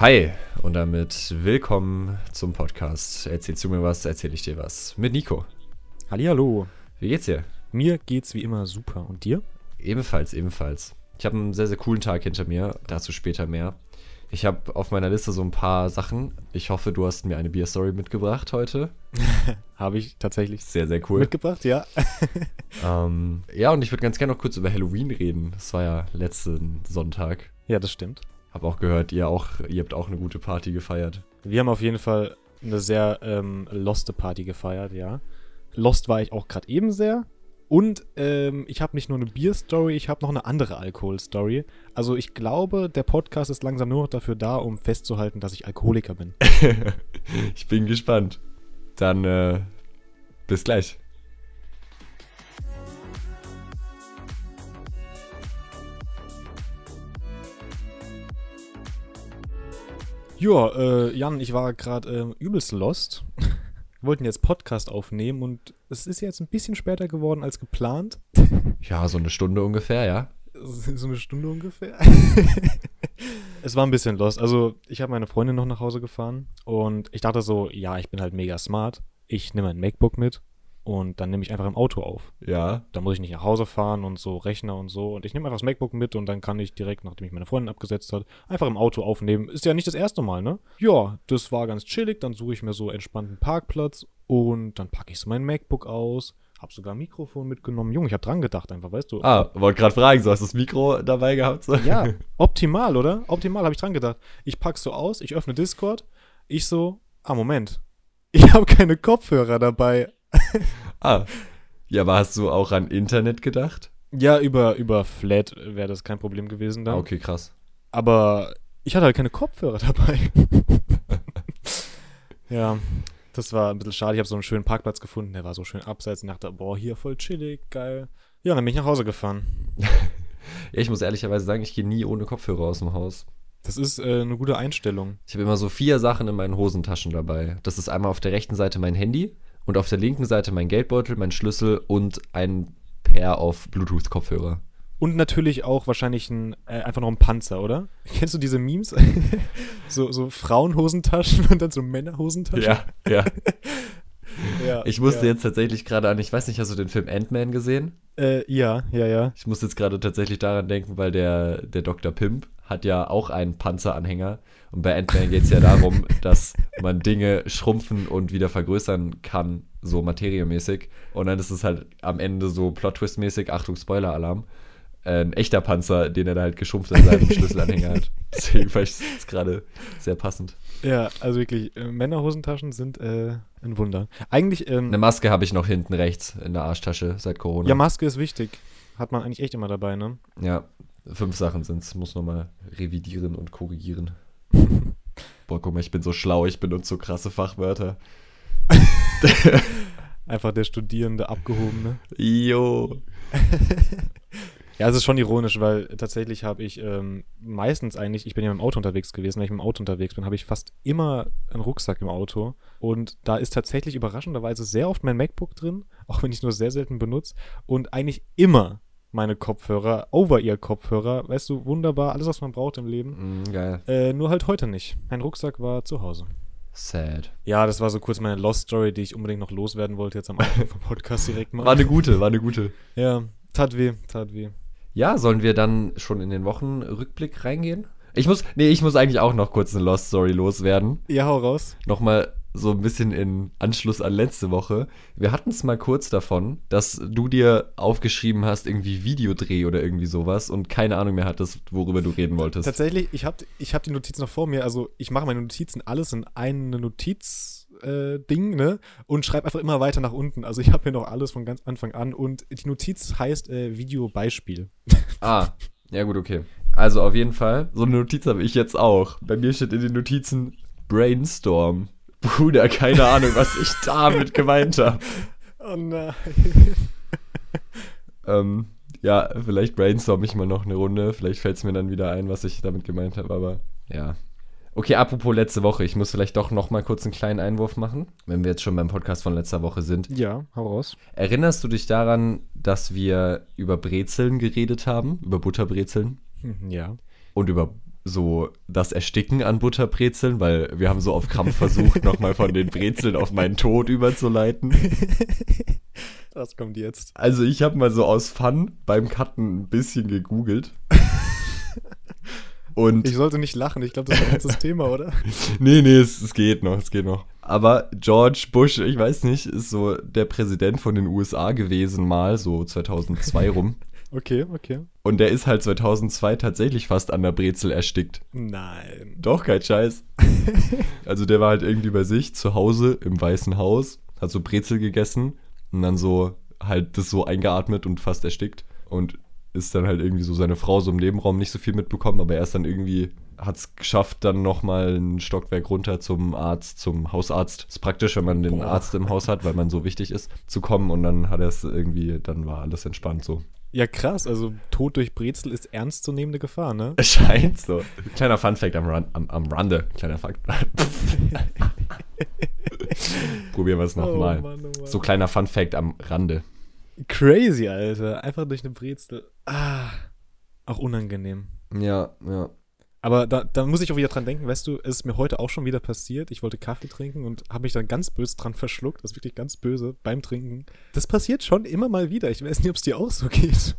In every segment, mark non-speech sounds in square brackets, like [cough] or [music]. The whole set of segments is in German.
Hi und damit willkommen zum Podcast. Erzählst du mir was, erzähl ich dir was. Mit Nico. Hallihallo. Wie geht's dir? Mir geht's wie immer super. Und dir? Ebenfalls, ebenfalls. Ich habe einen sehr, sehr coolen Tag hinter mir. Dazu später mehr. Ich habe auf meiner Liste so ein paar Sachen. Ich hoffe, du hast mir eine Beer-Story mitgebracht heute. [laughs] Habe ich tatsächlich Sehr, sehr cool. mitgebracht, ja. [laughs] ähm, ja, und ich würde ganz gerne noch kurz über Halloween reden. Das war ja letzten Sonntag. ja, das stimmt. Hab auch gehört, ihr auch, ihr habt auch eine gute Party gefeiert. Wir haben auf jeden Fall eine sehr ähm, loste Party gefeiert, ja. Lost war ich auch gerade eben sehr. Und ähm, ich habe nicht nur eine Bier-Story, ich habe noch eine andere Alkohol-Story. Also ich glaube, der Podcast ist langsam nur noch dafür da, um festzuhalten, dass ich Alkoholiker bin. [laughs] ich bin gespannt. Dann äh, bis gleich. Ja, äh, Jan, ich war gerade ähm, übelst lost. Wir wollten jetzt Podcast aufnehmen und es ist jetzt ein bisschen später geworden als geplant. Ja, so eine Stunde ungefähr, ja. So eine Stunde ungefähr. [laughs] es war ein bisschen lost. Also, ich habe meine Freundin noch nach Hause gefahren und ich dachte so, ja, ich bin halt mega smart. Ich nehme ein MacBook mit und dann nehme ich einfach im Auto auf. Ja. Da muss ich nicht nach Hause fahren und so Rechner und so. Und ich nehme einfach das MacBook mit und dann kann ich direkt, nachdem ich meine Freundin abgesetzt hat, einfach im Auto aufnehmen. Ist ja nicht das erste Mal, ne? Ja, das war ganz chillig. Dann suche ich mir so entspannten Parkplatz und dann packe ich so mein MacBook aus. Hab sogar ein Mikrofon mitgenommen. Junge, ich hab dran gedacht einfach, weißt du. Ah, wollte gerade fragen, so hast du das Mikro dabei gehabt? So? Ja, [laughs] optimal, oder? Optimal habe ich dran gedacht. Ich pack's so aus, ich öffne Discord. Ich so, ah, Moment. Ich habe keine Kopfhörer dabei. [laughs] Ah. Ja, aber hast du auch an Internet gedacht? Ja, über, über Flat wäre das kein Problem gewesen dann. Ah, okay, krass. Aber ich hatte halt keine Kopfhörer [laughs] dabei. ja, das war ein bisschen schade. Ich habe so einen schönen Parkplatz gefunden, der war so schön abseits. Und dachte, boah, hier voll chillig, geil. Ja, dann bin ich nach Hause gefahren. [laughs] Ja, ich muss ehrlicherweise sagen, ich gehe nie ohne Kopfhörer aus dem Haus. Das ist äh, eine gute Einstellung. Ich habe immer so vier Sachen in meinen Hosentaschen dabei. Das ist einmal auf der rechten Seite mein Handy und auf der linken Seite mein Geldbeutel, mein Schlüssel und ein Pair auf Bluetooth-Kopfhörer. Und natürlich auch wahrscheinlich ein, äh, einfach noch ein Panzer, oder? [laughs] Kennst du diese Memes? [laughs] so, so Frauenhosentaschen und dann so Männerhosentaschen? Ja, ja. [laughs] ja Ich musste ja. jetzt tatsächlich gerade an, ich weiß nicht, hast du den Film Ant-Man gesehen? Äh, ja, ja, ja. Ich muss jetzt gerade tatsächlich daran denken, weil der, der Dr. Pimp hat ja auch einen Panzeranhänger. Und bei Ant-Man geht es ja darum, [laughs] dass man Dinge schrumpfen und wieder vergrößern kann, so materiemäßig. Und dann ist es halt am Ende so Plot-Twist-mäßig, Achtung, Spoiler-Alarm, ein echter Panzer, den er da halt geschrumpft in seinem Schlüsselanhänger hat. [laughs] Deswegen fand ich es gerade sehr passend. Ja, also wirklich, äh, Männerhosentaschen sind äh, ein Wunder. Eigentlich, ähm, Eine Maske habe ich noch hinten rechts in der Arschtasche seit Corona. ja, Maske ist wichtig. Hat man eigentlich echt immer dabei, ne? Ja, fünf Sachen sind es. Muss nochmal revidieren und korrigieren. [laughs] Boah, guck mal, ich bin so schlau, ich benutze so krasse Fachwörter. [laughs] Einfach der Studierende, Abgehobene. Jo. [laughs] Ja, es ist schon ironisch, weil tatsächlich habe ich ähm, meistens eigentlich, ich bin ja mit dem Auto unterwegs gewesen, wenn ich mit dem Auto unterwegs bin, habe ich fast immer einen Rucksack im Auto. Und da ist tatsächlich überraschenderweise sehr oft mein MacBook drin, auch wenn ich es nur sehr selten benutze. Und eigentlich immer meine Kopfhörer, Over-Ear-Kopfhörer, weißt du, wunderbar, alles, was man braucht im Leben. Mm, geil. Äh, nur halt heute nicht. Mein Rucksack war zu Hause. Sad. Ja, das war so kurz meine Lost Story, die ich unbedingt noch loswerden wollte, jetzt am Anfang vom Podcast direkt mal. War eine gute, war eine gute. Ja, tat weh, tat weh. Ja, sollen wir dann schon in den Wochenrückblick reingehen? Ich muss, nee, ich muss eigentlich auch noch kurz eine Lost Story loswerden. Ja, hau raus. Nochmal so ein bisschen in Anschluss an letzte Woche. Wir hatten es mal kurz davon, dass du dir aufgeschrieben hast, irgendwie Videodreh oder irgendwie sowas und keine Ahnung mehr hattest, worüber du reden wolltest. Tatsächlich, ich habe ich hab die Notizen noch vor mir. Also, ich mache meine Notizen alles in eine Notiz. äh, Ding, ne? Und schreibe einfach immer weiter nach unten. Also ich habe hier noch alles von ganz Anfang an. Und die Notiz heißt äh, Videobeispiel. [laughs] Ah, ja gut, okay. Also auf jeden Fall, so eine Notiz habe ich jetzt auch. Bei mir steht in den Notizen Brainstorm. Bruder, keine Ahnung, was ich damit gemeint habe. Oh nein. [laughs] Ähm, ja, vielleicht brainstorm ich mal noch eine Runde. Vielleicht fällt es mir dann wieder ein, was ich damit gemeint habe, aber ja. Okay, apropos letzte Woche, ich muss vielleicht doch noch mal kurz einen kleinen Einwurf machen, wenn wir jetzt schon beim Podcast von letzter Woche sind. Ja, hau raus. Erinnerst du dich daran, dass wir über Brezeln geredet haben, über Butterbrezeln Hm, Ja. und über so das Ersticken an Butterbrezeln, weil wir haben so auf Krampf versucht, nochmal von den Brezeln auf meinen Tod überzuleiten. [laughs] Was kommt jetzt? Also ich habe mal so aus Fun beim Cutten ein bisschen gegoogelt. [laughs] Und Ich sollte nicht lachen, ich glaube, das ist jetzt das Thema, oder? [laughs] nee, nee, es, es geht noch, es geht noch. Aber George Bush, ich weiß nicht, ist so der Präsident von den USA gewesen mal, so 2002 rum. Okay, okay. Und der ist halt 2002 tatsächlich fast an der Brezel erstickt. Nein. Doch, kein Scheiß. [laughs] also der war halt irgendwie bei sich zu Hause im Weißen Haus, hat so Brezel gegessen und dann so halt das so eingeatmet und fast erstickt. Und ist dann halt irgendwie so seine Frau so im Nebenraum nicht so viel mitbekommen, aber er ist dann irgendwie, hat es geschafft, dann nochmal ein Stockwerk runter zum Arzt, zum Hausarzt. Ist praktisch, wenn man den Boah. Arzt im Haus hat, weil man so wichtig ist, zu kommen und dann hat er es irgendwie, dann war alles entspannt so. Ja, krass, also Tod durch Brezel ist ernstzunehmende Gefahr, ne? Es scheint so. Kleiner Funfact am, Run, am, am Rande. Kleiner Fakt. [laughs] Probieren wir es nochmal. Oh oh so kleiner Funfact am Rande. Crazy, Alter. Einfach durch eine Brezel. Ah. Auch unangenehm. Ja, ja. Aber da, da muss ich auch wieder dran denken, weißt du, es ist mir heute auch schon wieder passiert. Ich wollte Kaffee trinken und habe mich dann ganz böse dran verschluckt. Das ist wirklich ganz böse beim Trinken. Das passiert schon immer mal wieder. Ich weiß nicht, ob es dir auch so geht.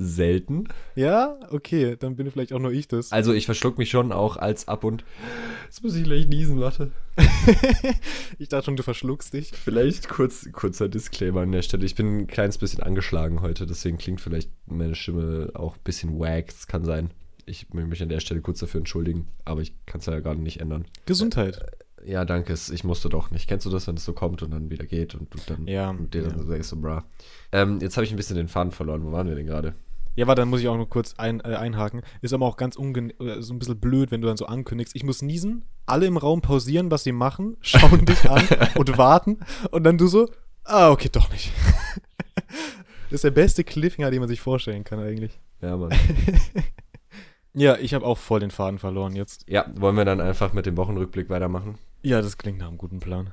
Selten. ja, okay, dann bin vielleicht auch nur ich das. Also ich verschluck mich schon auch als ab und. Jetzt muss ich gleich niesen, warte. [laughs] ich dachte schon, du verschluckst dich. Vielleicht kurz, kurzer Disclaimer an der Stelle. Ich bin ein kleines bisschen angeschlagen heute, deswegen klingt vielleicht meine Stimme auch ein bisschen wack. Das kann sein. Ich möchte mich an der Stelle kurz dafür entschuldigen, aber ich kann es ja gerade nicht ändern. Gesundheit. Ja, danke. Ich musste doch nicht. Kennst du das, wenn es so kommt und dann wieder geht und du dann Ja, und dir dann ja. so denkst, so, bra. Ähm, jetzt habe ich ein bisschen den Faden verloren. Wo waren wir denn gerade? Ja, warte, dann muss ich auch nur kurz ein, äh, einhaken. Ist aber auch ganz ungen äh, so ein bisschen blöd, wenn du dann so ankündigst, ich muss niesen, alle im Raum pausieren, was sie machen, [laughs] schauen dich an und warten und dann du so, ah, okay, doch nicht. [laughs] das ist der beste Cliffhanger, den man sich vorstellen kann eigentlich. Ja, Mann. [laughs] Ja, ich habe auch voll den Faden verloren jetzt. ja, wollen wir dann einfach mit dem Wochenrückblick weitermachen? Ja, das klingt nach einem guten Plan.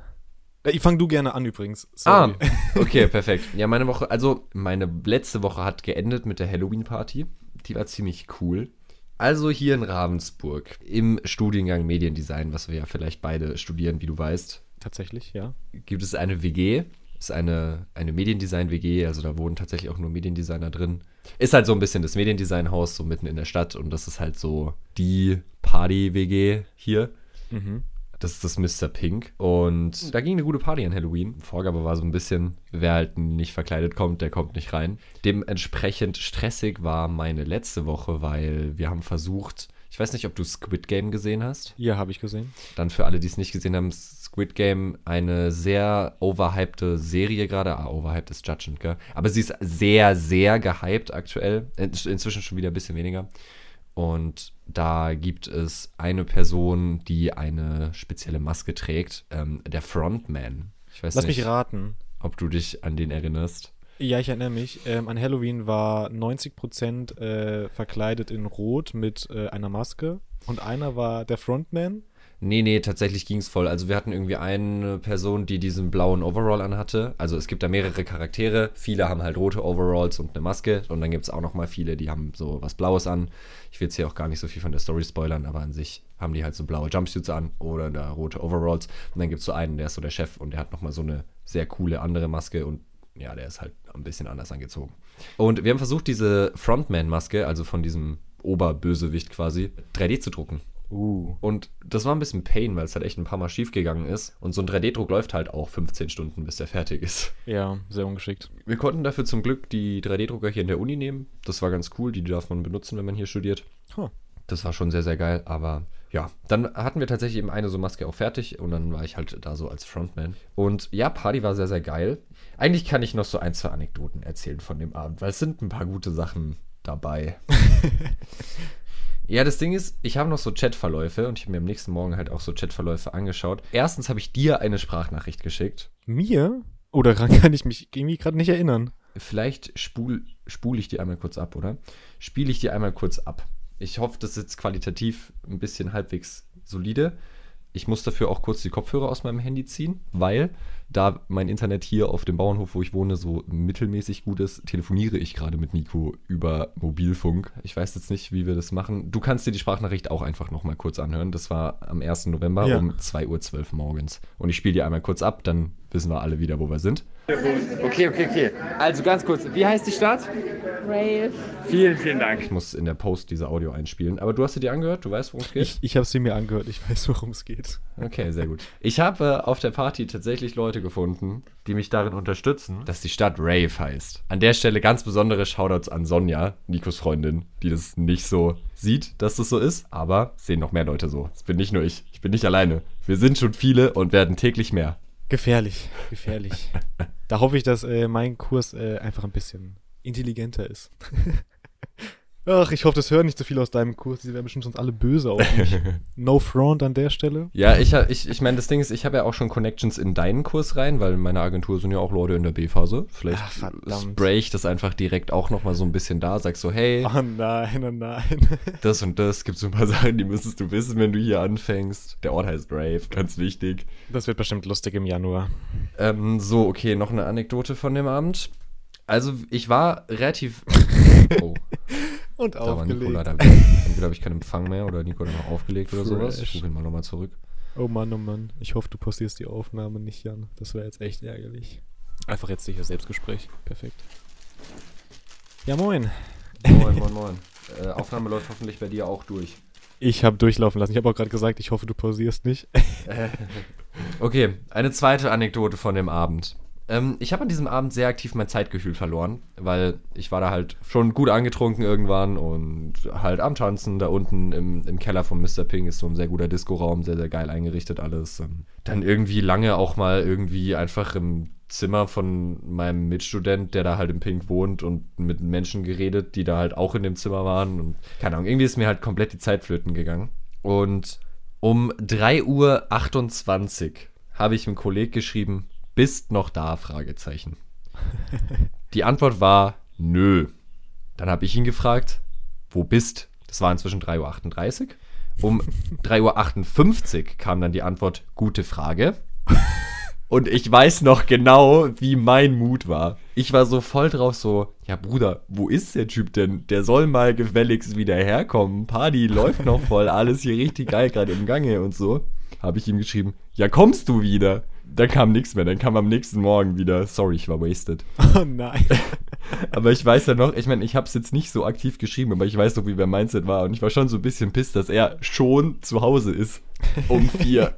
Äh, Ich fang du gerne an übrigens. Ah, Sorry. [laughs] okay, perfekt. Ja, meine Woche, also meine letzte Woche hat geendet mit der Halloween-Party. Die war ziemlich cool. Also hier in Ravensburg im Studiengang Mediendesign, was wir ja vielleicht beide studieren, wie du weißt, Tatsächlich, ja. gibt es eine WG. Ist eine, eine Mediendesign-WG, also da wohnen tatsächlich auch nur Mediendesigner drin. Ist halt so ein bisschen das Mediendesign-Haus, so mitten in der Stadt und das ist halt so die Party-WG hier. Mhm. Das ist das Mr. Pink. Und da ging eine gute Party an Halloween. Vorgabe war so ein bisschen, wer halt nicht verkleidet kommt, der kommt nicht rein. Dementsprechend stressig war meine letzte Woche, weil wir haben versucht, ich weiß nicht, ob du Squid Game gesehen hast. Ja, habe ich gesehen. Dann für alle, die es nicht gesehen haben, Squid Game eine sehr overhypte Serie gerade. Ah, overhyped ist judgend, gell? Aber sie ist sehr, sehr gehypt aktuell. In, inzwischen schon wieder ein bisschen weniger. Und da gibt es eine Person, die eine spezielle Maske trägt. Ähm, der Frontman. Ich weiß Lass nicht, mich raten. ob du dich an den erinnerst. Ja, ich erinnere mich. Ähm, an Halloween war 90% äh, verkleidet in Rot mit äh, einer Maske und einer war der Frontman. Nee, nee, tatsächlich ging es voll. Also wir hatten irgendwie eine Person, die diesen blauen Overall anhatte. Also es gibt da mehrere Charaktere. Viele haben halt rote Overalls und eine Maske. Und dann gibt es auch noch mal viele, die haben so was Blaues an. Ich will jetzt hier auch gar nicht so viel von der Story spoilern, aber an sich haben die halt so blaue Jumpsuits an oder da rote Overalls. Und dann gibt es so einen, der ist so der Chef und der hat noch mal so eine sehr coole andere Maske und ja, der ist halt ein bisschen anders angezogen. Und wir haben versucht, diese Frontman-Maske, also von diesem Oberbösewicht quasi, 3D zu drucken. Uh. Und das war ein bisschen Pain, weil es halt echt ein paar Mal schief gegangen ist. Und so ein 3D-Druck läuft halt auch 15 Stunden, bis der fertig ist. Ja, sehr ungeschickt. Wir konnten dafür zum Glück die 3D-Drucker hier in der Uni nehmen. Das war ganz cool. Die darf man benutzen, wenn man hier studiert. Huh. Das war schon sehr, sehr geil. Aber ja, dann hatten wir tatsächlich eben eine so Maske auch fertig. Und dann war ich halt da so als Frontman. Und ja, Party war sehr, sehr geil. Eigentlich kann ich noch so ein, zwei Anekdoten erzählen von dem Abend, weil es sind ein paar gute Sachen dabei. [laughs] Ja, das Ding ist, ich habe noch so Chatverläufe und ich habe mir am nächsten Morgen halt auch so Chatverläufe angeschaut. Erstens habe ich dir eine Sprachnachricht geschickt. Mir? Oh, daran kann ich mich irgendwie gerade nicht erinnern. Vielleicht spul, spule ich dir einmal kurz ab, oder? Spiele ich dir einmal kurz ab. Ich hoffe, das ist jetzt qualitativ ein bisschen halbwegs solide. Ich muss dafür auch kurz die Kopfhörer aus meinem Handy ziehen, weil da mein Internet hier auf dem Bauernhof, wo ich wohne, so mittelmäßig gut ist, telefoniere ich gerade mit Nico über Mobilfunk. Ich weiß jetzt nicht, wie wir das machen. Du kannst dir die Sprachnachricht auch einfach nochmal kurz anhören. Das war am 1. November Ja. um 2.12 Uhr morgens. Und ich spiele die einmal kurz ab, dann wissen wir alle wieder, wo wir sind. Okay, okay, okay. Also ganz kurz, wie heißt die Stadt? Rave. Vielen, vielen Dank. Ich muss in der Post diese Audio einspielen. Aber du hast sie dir angehört? Du weißt, worum es geht? Ich, ich habe sie mir angehört, ich weiß, worum es geht. Okay, sehr gut. Ich habe äh, auf der Party tatsächlich Leute gefunden, die mich darin unterstützen, dass die Stadt Rave heißt. An der Stelle ganz besondere Shoutouts an Sonja, Nikos Freundin, die das nicht so sieht, dass das so ist, aber sehen noch mehr Leute so. Es bin nicht nur ich, ich bin nicht alleine. Wir sind schon viele und werden täglich mehr. Gefährlich, gefährlich. [laughs] da hoffe ich, dass äh, mein Kurs äh, einfach ein bisschen intelligenter ist. [laughs] Ach, ich hoffe, das hören nicht so viele aus deinem Kurs. Die werden bestimmt sonst alle böse auf mich. [laughs] no front an der Stelle. Ja, ich, ich, ich meine, das Ding ist, ich habe ja auch schon Connections in deinen Kurs rein, weil in meiner Agentur sind ja auch Leute in der B-Phase. Vielleicht Ach, spray ich das einfach direkt auch nochmal so ein bisschen da, sag so, hey, Oh nein, oh nein. [laughs] das und das, gibt so ein paar Sachen, die müsstest du wissen, wenn du hier anfängst. Der Ort heißt Rave, ganz wichtig. Das wird bestimmt lustig im Januar. Ähm, so, okay, noch eine Anekdote von dem Abend. Also, ich war relativ. [laughs] Oh, Und da war Nico aufgelegt. leider weg. Entweder habe ich keinen Empfang mehr oder Nico hat noch aufgelegt oder sowas. Ich rufe ihn mal nochmal zurück. Oh Mann, oh Mann. Ich hoffe, du postierst die Aufnahme nicht, Jan. Das wäre jetzt echt ärgerlich. Einfach jetzt sicher Selbstgespräch. Perfekt. Ja, moin. Moin, moin, [laughs] moin. Äh, Aufnahme läuft hoffentlich bei dir auch durch. Ich habe durchlaufen lassen. Ich habe auch gerade gesagt, ich hoffe, du pausierst nicht. [laughs] Okay, eine zweite Anekdote von dem Abend. Ähm, ich habe an diesem Abend sehr aktiv mein Zeitgefühl verloren, weil ich war da halt schon gut angetrunken irgendwann und halt am Tanzen. Da unten im, im Keller von Mr. Ping ist so ein sehr guter Disco-Raum, sehr, sehr geil eingerichtet alles. Ähm, Dann irgendwie lange auch mal irgendwie einfach im Zimmer von meinem Mitstudent, der da halt im Pink wohnt und mit Menschen geredet, die da halt auch in dem Zimmer waren. Und keine Ahnung, irgendwie ist mir halt komplett die Zeit flöten gegangen. Und um 3.28 Uhr habe ich einem Kollegen geschrieben, bist noch da? Fragezeichen. Die Antwort war nö. Dann habe ich ihn gefragt, wo bist? Das war inzwischen 3.38 Uhr. Um 3.58 Uhr kam dann die Antwort, gute Frage. Und ich weiß noch genau, wie mein Mut war. Ich war so voll drauf, so, ja Bruder, wo ist der Typ denn? Der soll mal gefälligst wieder herkommen. Party läuft noch voll, alles hier richtig geil, gerade im Gange und so. Habe ich ihm geschrieben, ja kommst du wieder? Dann kam nichts mehr, dann kam am nächsten Morgen wieder. Sorry, ich war wasted. [laughs] Oh nein. [laughs] Aber ich weiß ja noch, ich meine, ich habe es jetzt nicht so aktiv geschrieben, aber ich weiß noch, wie mein Mindset war. Und ich war schon so ein bisschen pisst, dass er schon zu Hause ist. Um [laughs] vier.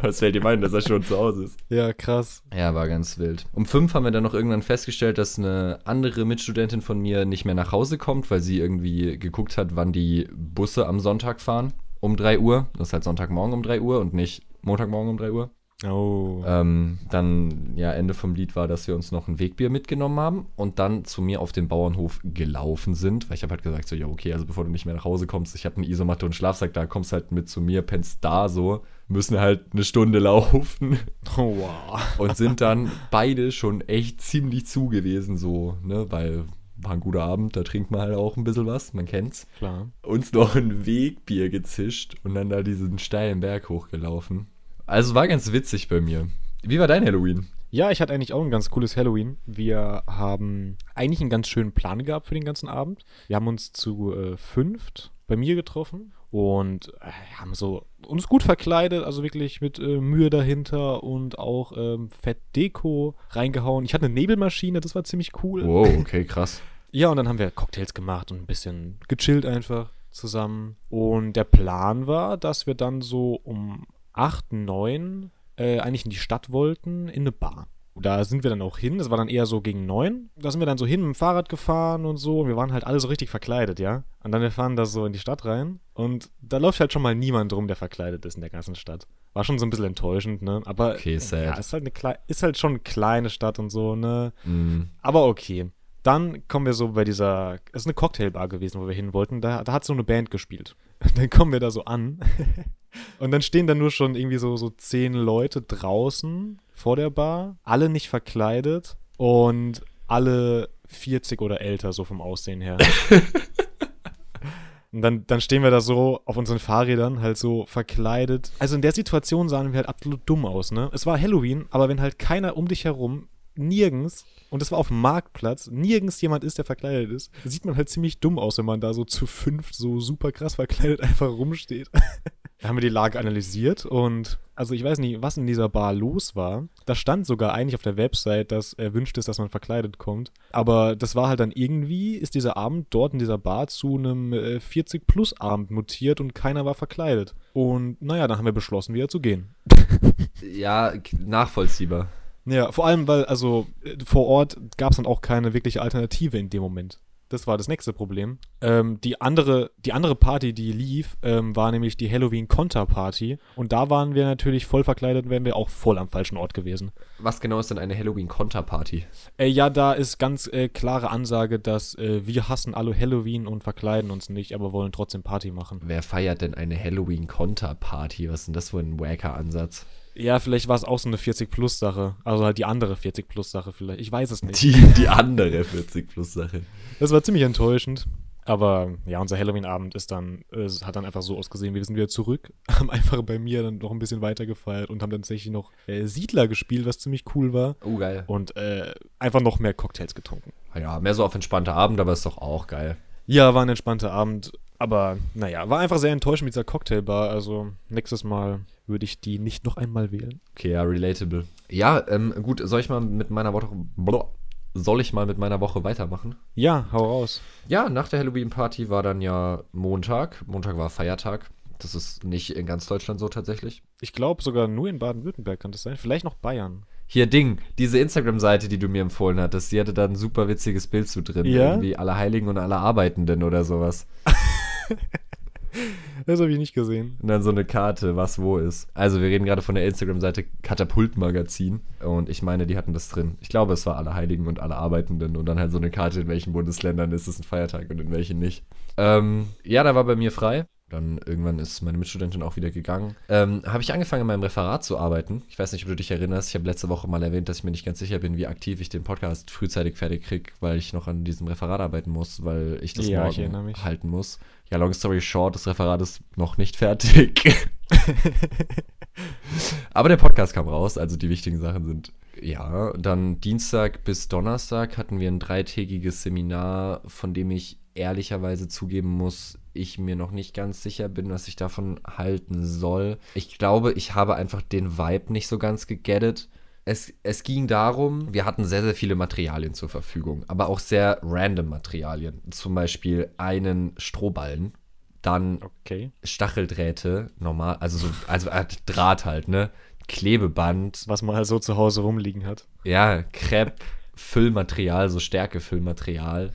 Was fällt ihm ein, dass er schon zu Hause ist? Ja, krass. Ja, war ganz wild. Um fünf haben wir dann noch irgendwann festgestellt, dass eine andere Mitstudentin von mir nicht mehr nach Hause kommt, weil sie irgendwie geguckt hat, wann die Busse am Sonntag fahren. Um 3 Uhr. Das ist halt Sonntagmorgen um 3 Uhr und nicht Montagmorgen um 3 Uhr. Oh. Ähm, dann, ja, Ende vom Lied war, dass wir uns noch ein Wegbier mitgenommen haben und dann zu mir auf den Bauernhof gelaufen sind, weil ich habe halt gesagt, so, ja, okay, also bevor du nicht mehr nach Hause kommst, ich habe eine Isomatte und Schlafsack, da kommst halt mit zu mir, pennst da so, müssen halt eine Stunde [laughs] laufen oh wow. und sind dann beide schon echt ziemlich zu gewesen, so, ne, weil war ein guter Abend, da trinkt man halt auch ein bisschen was, man kennt's. Klar. Uns noch ein Wegbier gezischt und dann da diesen steilen Berg hochgelaufen. Also war ganz witzig bei mir. Wie war dein Halloween? Ja, ich hatte eigentlich auch ein ganz cooles Halloween. Wir haben eigentlich einen ganz schönen Plan gehabt für den ganzen Abend. Wir haben uns zu äh, fünft bei mir getroffen und äh, haben so uns gut verkleidet, also wirklich mit äh, Mühe dahinter und auch ähm, Fettdeko reingehauen. Ich hatte eine Nebelmaschine, das war ziemlich cool. Wow, [laughs] okay, krass. Ja, und dann haben wir Cocktails gemacht und ein bisschen gechillt einfach zusammen. Und der Plan war, dass wir dann so um 8, 9 äh, eigentlich in die Stadt wollten, in eine Bar. Da sind wir dann auch hin. Das war dann eher so gegen neun. Da sind wir dann so hin mit dem Fahrrad gefahren und so. Und wir waren halt alle so richtig verkleidet, ja. Und dann wir fahren da so in die Stadt rein. Und da läuft halt schon mal niemand rum, der verkleidet ist in der ganzen Stadt. War schon so ein bisschen enttäuschend, ne? Aber Okay, sad. ja, ist halt, eine ist halt schon eine kleine Stadt und so, ne? Mm, Aber okay. Dann kommen wir so bei dieser. Es ist eine Cocktailbar gewesen, wo wir hin wollten. Da, da hat so eine Band gespielt. [laughs] Dann kommen wir da so an. [laughs] Und dann stehen da nur schon irgendwie so, so zehn Leute draußen vor der Bar. Alle nicht verkleidet. Und alle 40 oder älter, so vom Aussehen her. [laughs] Und dann, dann stehen wir da so auf unseren Fahrrädern, halt so verkleidet. Also in der Situation sahen wir halt absolut dumm aus, ne? Es war Halloween, aber wenn halt keiner um dich herum, nirgends, und es war auf dem Marktplatz, nirgends jemand ist, der verkleidet ist, sieht man halt ziemlich dumm aus, wenn man da so zu fünft so super krass verkleidet [laughs] einfach rumsteht. Da haben wir die Lage analysiert und also ich weiß nicht, was in dieser Bar los war. Da stand sogar eigentlich auf der Website, dass erwünscht ist, dass man verkleidet kommt. Aber das war halt dann irgendwie, ist dieser Abend dort in dieser Bar zu einem äh, 40-Plus-Abend mutiert und keiner war verkleidet. Und naja, dann haben wir beschlossen, wieder zu gehen. [laughs] Ja, nachvollziehbar. Ja, vor allem, weil, also äh, vor Ort gab es dann auch keine wirkliche Alternative in dem Moment. Das war das nächste Problem. Ähm, die, andere, die andere Party, die lief, ähm, war nämlich die Halloween-Konter-Party. Und da waren wir natürlich voll verkleidet, wären wir auch voll am falschen Ort gewesen. Was genau ist denn eine Halloween-Konterparty? Äh, ja, da ist ganz äh, klare Ansage, dass äh, wir hassen alle Halloween und verkleiden uns nicht, aber wollen trotzdem Party machen. Wer feiert denn eine Halloween-Konterparty? Was ist denn das für ein wacker Ansatz? Ja, vielleicht war es auch so eine 40-Plus-Sache. Also halt die andere 40-Plus-Sache vielleicht. Ich weiß es nicht. Die, die andere 40-Plus-Sache. Das war ziemlich enttäuschend. Aber ja, unser Halloween-Abend ist dann, es hat dann einfach so ausgesehen, wir sind wieder zurück, [laughs] haben einfach bei mir dann noch ein bisschen weiter gefeiert und haben dann tatsächlich noch äh, Siedler gespielt, was ziemlich cool war. Oh, geil. Und äh, einfach noch mehr Cocktails getrunken. Ja, mehr so auf entspannter Abend, aber ist doch auch geil. Ja, war ein entspannter Abend, aber naja, war einfach sehr enttäuschend mit dieser Cocktailbar. Also nächstes Mal würde ich die nicht noch einmal wählen. Okay, ja, relatable. Ja, ähm, gut, soll ich mal mit meiner Woche. Blah, soll ich mal mit meiner Woche weitermachen? Ja, hau raus. Ja, nach der Halloween-Party war dann ja Montag. Montag war Feiertag. Das ist nicht in ganz Deutschland so tatsächlich. Ich glaube sogar nur in Baden-Württemberg kann das sein. Vielleicht noch Bayern. Hier, Ding, diese Instagram-Seite, die du mir empfohlen hattest, die hatte da ein super witziges Bild zu drin. Ja? Irgendwie alle Heiligen und alle Arbeitenden oder sowas. [laughs] [laughs] Das habe ich nicht gesehen. Und dann so eine Karte, was wo ist. Also, wir reden gerade von der Instagram-Seite Katapult-Magazin. Und ich meine, die hatten das drin. Ich glaube, es war alle Heiligen und alle Arbeitenden. Und dann halt so eine Karte, in welchen Bundesländern ist es ein Feiertag und in welchen nicht. Ähm, ja, da war bei mir frei. Dann irgendwann ist meine Mitstudentin auch wieder gegangen. Ähm, habe ich angefangen, in meinem Referat zu arbeiten. Ich weiß nicht, ob du dich erinnerst. Ich habe letzte Woche mal erwähnt, dass ich mir nicht ganz sicher bin, wie aktiv ich den Podcast frühzeitig fertig kriege, weil ich noch an diesem Referat arbeiten muss, weil ich das Ja, ich morgen mich. halten muss. Ja, long story short, das Referat ist noch nicht fertig. [laughs] Aber der Podcast kam raus, also die wichtigen Sachen sind. Ja, dann Dienstag bis Donnerstag hatten wir ein dreitägiges Seminar, von dem ich ehrlicherweise zugeben muss, ich mir noch nicht ganz sicher bin, was ich davon halten soll. Ich glaube, ich habe einfach den Vibe nicht so ganz gegettet. Es, es ging darum, wir hatten sehr, sehr viele Materialien zur Verfügung, aber auch sehr random Materialien. Zum Beispiel einen Strohballen, dann Okay. Stacheldrähte, normal, also so, also Draht halt, ne? Klebeband, Was man halt so zu Hause rumliegen hat. ja, Crepe, Füllmaterial, so Stärkefüllmaterial,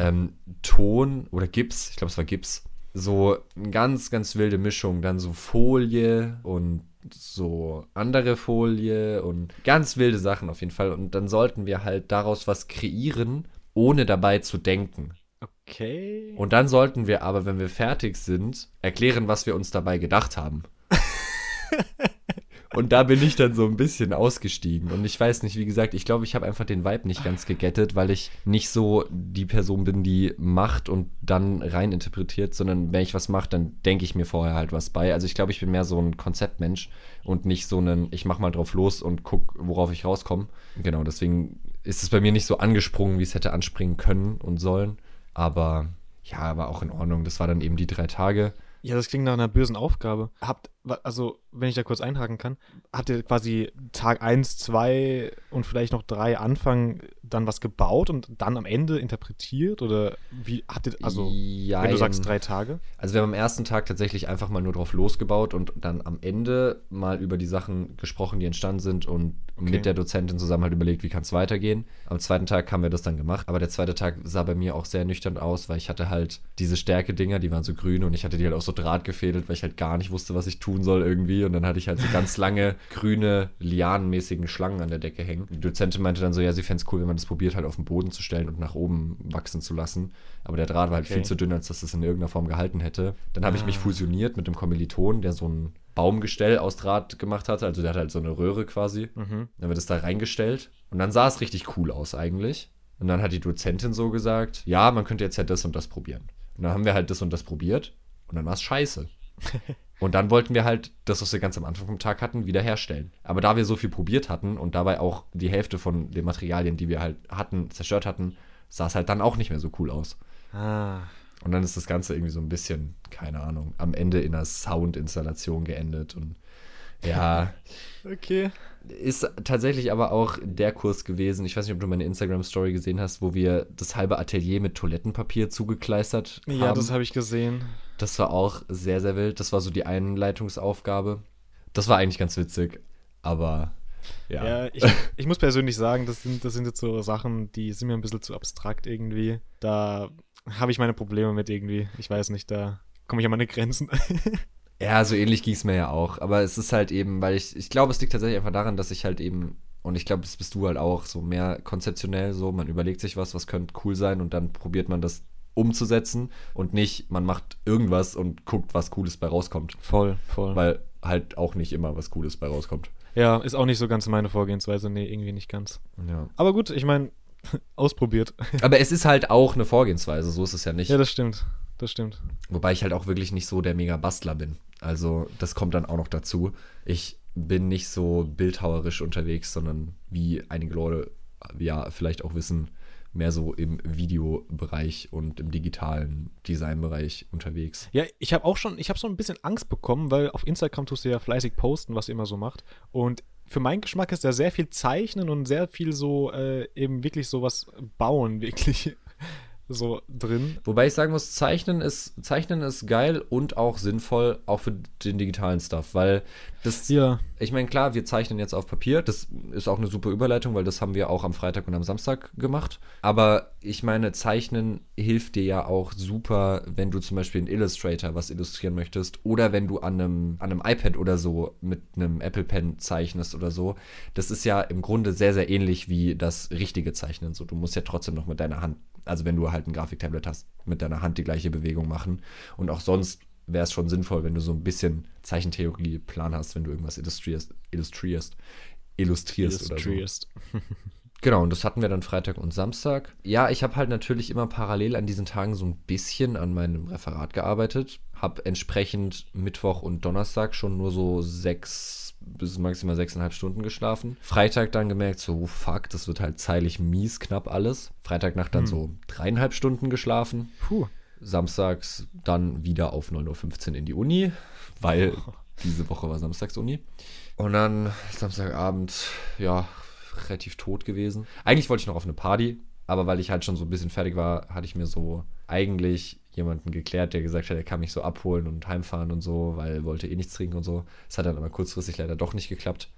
ähm, Ton oder Gips, ich glaube, es war Gips. So eine ganz, ganz wilde Mischung. Dann so Folie und so andere Folie und ganz wilde Sachen auf jeden Fall. Und dann sollten wir halt daraus was kreieren, ohne dabei zu denken. Okay. Und dann sollten wir aber, wenn wir fertig sind, erklären, was wir uns dabei gedacht haben. [laughs] Und da bin ich dann so ein bisschen ausgestiegen. Und ich weiß nicht, wie gesagt, ich glaube, ich habe einfach den Vibe nicht ganz gegettet, weil ich nicht so die Person bin, die macht und dann rein interpretiert, sondern wenn ich was mache, dann denke ich mir vorher halt was bei. Also ich glaube, ich bin mehr so ein Konzeptmensch und nicht so ein, ich mach mal drauf los und guck, worauf ich rauskomme. Genau, deswegen ist es bei mir nicht so angesprungen, wie es hätte anspringen können und sollen. Aber ja, war auch in Ordnung. Das war dann eben die drei Tage. Ja, das klingt nach einer bösen Aufgabe. Habt, also, wenn ich da kurz einhaken kann, habt ihr quasi Tag 1, 2 und vielleicht noch 3 Anfang dann was gebaut und dann am Ende interpretiert? Oder wie habt ihr, also, ja, wenn du sagst drei Tage? Also wir haben am ersten Tag tatsächlich einfach mal nur drauf losgebaut und dann am Ende mal über die Sachen gesprochen, die entstanden sind und Okay. mit der Dozentin zusammen halt überlegt, wie kann es weitergehen. Am zweiten Tag haben wir das dann gemacht, aber der zweite Tag sah bei mir auch sehr nüchtern aus, weil ich hatte halt diese Stärke-Dinger, die waren so grün und ich hatte die halt auch so Draht gefädelt, weil ich halt gar nicht wusste, was ich tun soll irgendwie und dann hatte ich halt so ganz lange grüne, lianenmäßigen Schlangen an der Decke hängen. Die Dozentin meinte dann so, ja, sie fände es cool, wenn man das probiert halt auf den Boden zu stellen und nach oben wachsen zu lassen, aber der Draht war halt Okay. viel zu dünn, als dass es in irgendeiner Form gehalten hätte. Dann habe ich mich Ah. fusioniert mit einem Kommiliton, der so ein Baumgestell aus Draht gemacht hatte. Also der hat halt so eine Röhre quasi. Mhm. Dann wird es da reingestellt. Und dann sah es richtig cool aus eigentlich. Und dann hat die Dozentin so gesagt, ja, man könnte jetzt ja das und das probieren. Und dann haben wir halt das und das probiert und dann war es scheiße. [laughs] Und dann wollten wir halt das, was wir ganz am Anfang vom Tag hatten, wiederherstellen. Aber da wir so viel probiert hatten und dabei auch die Hälfte von den Materialien, die wir halt hatten, zerstört hatten, sah es halt dann auch nicht mehr so cool aus. Ah. Und dann ist das Ganze irgendwie so ein bisschen, keine Ahnung, am Ende in einer Soundinstallation geendet. Und ja, [laughs] Okay. Ist tatsächlich aber auch der Kurs gewesen. Ich weiß nicht, ob du meine Instagram-Story gesehen hast, wo wir das halbe Atelier mit Toilettenpapier zugekleistert haben. Ja, das habe ich gesehen. Das war auch sehr, sehr wild. Das war so die Einleitungsaufgabe. Das war eigentlich ganz witzig, aber ja. Ja, ich, ich muss persönlich sagen, das sind, das sind jetzt so Sachen, die sind mir ein bisschen zu abstrakt irgendwie. Da habe ich meine Probleme mit irgendwie. Ich weiß nicht, da komme ich an meine Grenzen. [laughs] Ja, so ähnlich ging es mir ja auch. Aber es ist halt eben, weil ich, ich glaube, es liegt tatsächlich einfach daran, dass ich halt eben, und ich glaube, das bist du halt auch, so mehr konzeptionell so, man überlegt sich was, was könnte cool sein und dann probiert man das umzusetzen und nicht, man macht irgendwas und guckt, was Cooles bei rauskommt. voll, voll. Weil halt auch nicht immer was Cooles bei rauskommt. ja, ist auch nicht so ganz meine Vorgehensweise. Nee, irgendwie nicht ganz. Ja. Aber gut, ich meine, [laughs] ausprobiert. Aber es ist halt auch eine Vorgehensweise, so ist es ja nicht. Ja, das stimmt. Das stimmt. Wobei ich halt auch wirklich nicht so der Mega-Bastler bin. Also, das kommt dann auch noch dazu. Ich bin nicht so bildhauerisch unterwegs, sondern wie einige Leute ja vielleicht auch wissen, mehr so im Videobereich und im digitalen Designbereich unterwegs. Ja, ich habe auch schon, ich habe so ein bisschen Angst bekommen, weil auf Instagram tust du ja fleißig posten, was ihr immer so macht. Und für meinen Geschmack ist da sehr viel Zeichnen und sehr viel so äh, eben wirklich sowas bauen, [laughs] wirklich so drin. Wobei ich sagen muss, Zeichnen ist, Zeichnen ist geil und auch sinnvoll, auch für den digitalen Stuff, weil das, Ja. ich meine, klar, wir zeichnen jetzt auf Papier, das ist auch eine super Überleitung, weil das haben wir auch am Freitag und am Samstag gemacht, aber ich meine, Zeichnen hilft dir ja auch super, wenn du zum Beispiel in Illustrator was illustrieren möchtest oder wenn du an einem, an einem iPad oder so mit einem Apple Pen zeichnest oder so, das ist ja im Grunde sehr, sehr ähnlich wie das richtige Zeichnen, so, du musst ja trotzdem noch mit deiner Hand also wenn du halt ein Grafiktablet hast, mit deiner Hand die gleiche Bewegung machen. Und auch sonst wäre es schon sinnvoll, wenn du so ein bisschen Zeichentheorie-Plan hast, wenn du irgendwas illustrierst, illustrierst, illustrierst, oder so. [laughs] Genau, und das hatten wir dann Freitag und Samstag. Ja, ich habe halt natürlich immer parallel an diesen Tagen so ein bisschen an meinem Referat gearbeitet. Habe entsprechend Mittwoch und Donnerstag schon nur so sechs bis maximal sechseinhalb Stunden geschlafen. Freitag dann gemerkt, so fuck, das wird halt zeilig mies knapp alles. Freitagnacht dann so dreieinhalb Stunden geschlafen. Puh. Samstags dann wieder auf 9.15 Uhr in die Uni, weil [laughs] diese Woche war Samstagsuni. Und dann Samstagabend, ja, relativ tot gewesen. Eigentlich wollte ich noch auf eine Party, aber weil ich halt schon so ein bisschen fertig war, hatte ich mir so eigentlich jemanden geklärt, der gesagt hat, er kann mich so abholen und heimfahren und so, weil er wollte eh nichts trinken und so. Es hat dann aber kurzfristig leider doch nicht geklappt.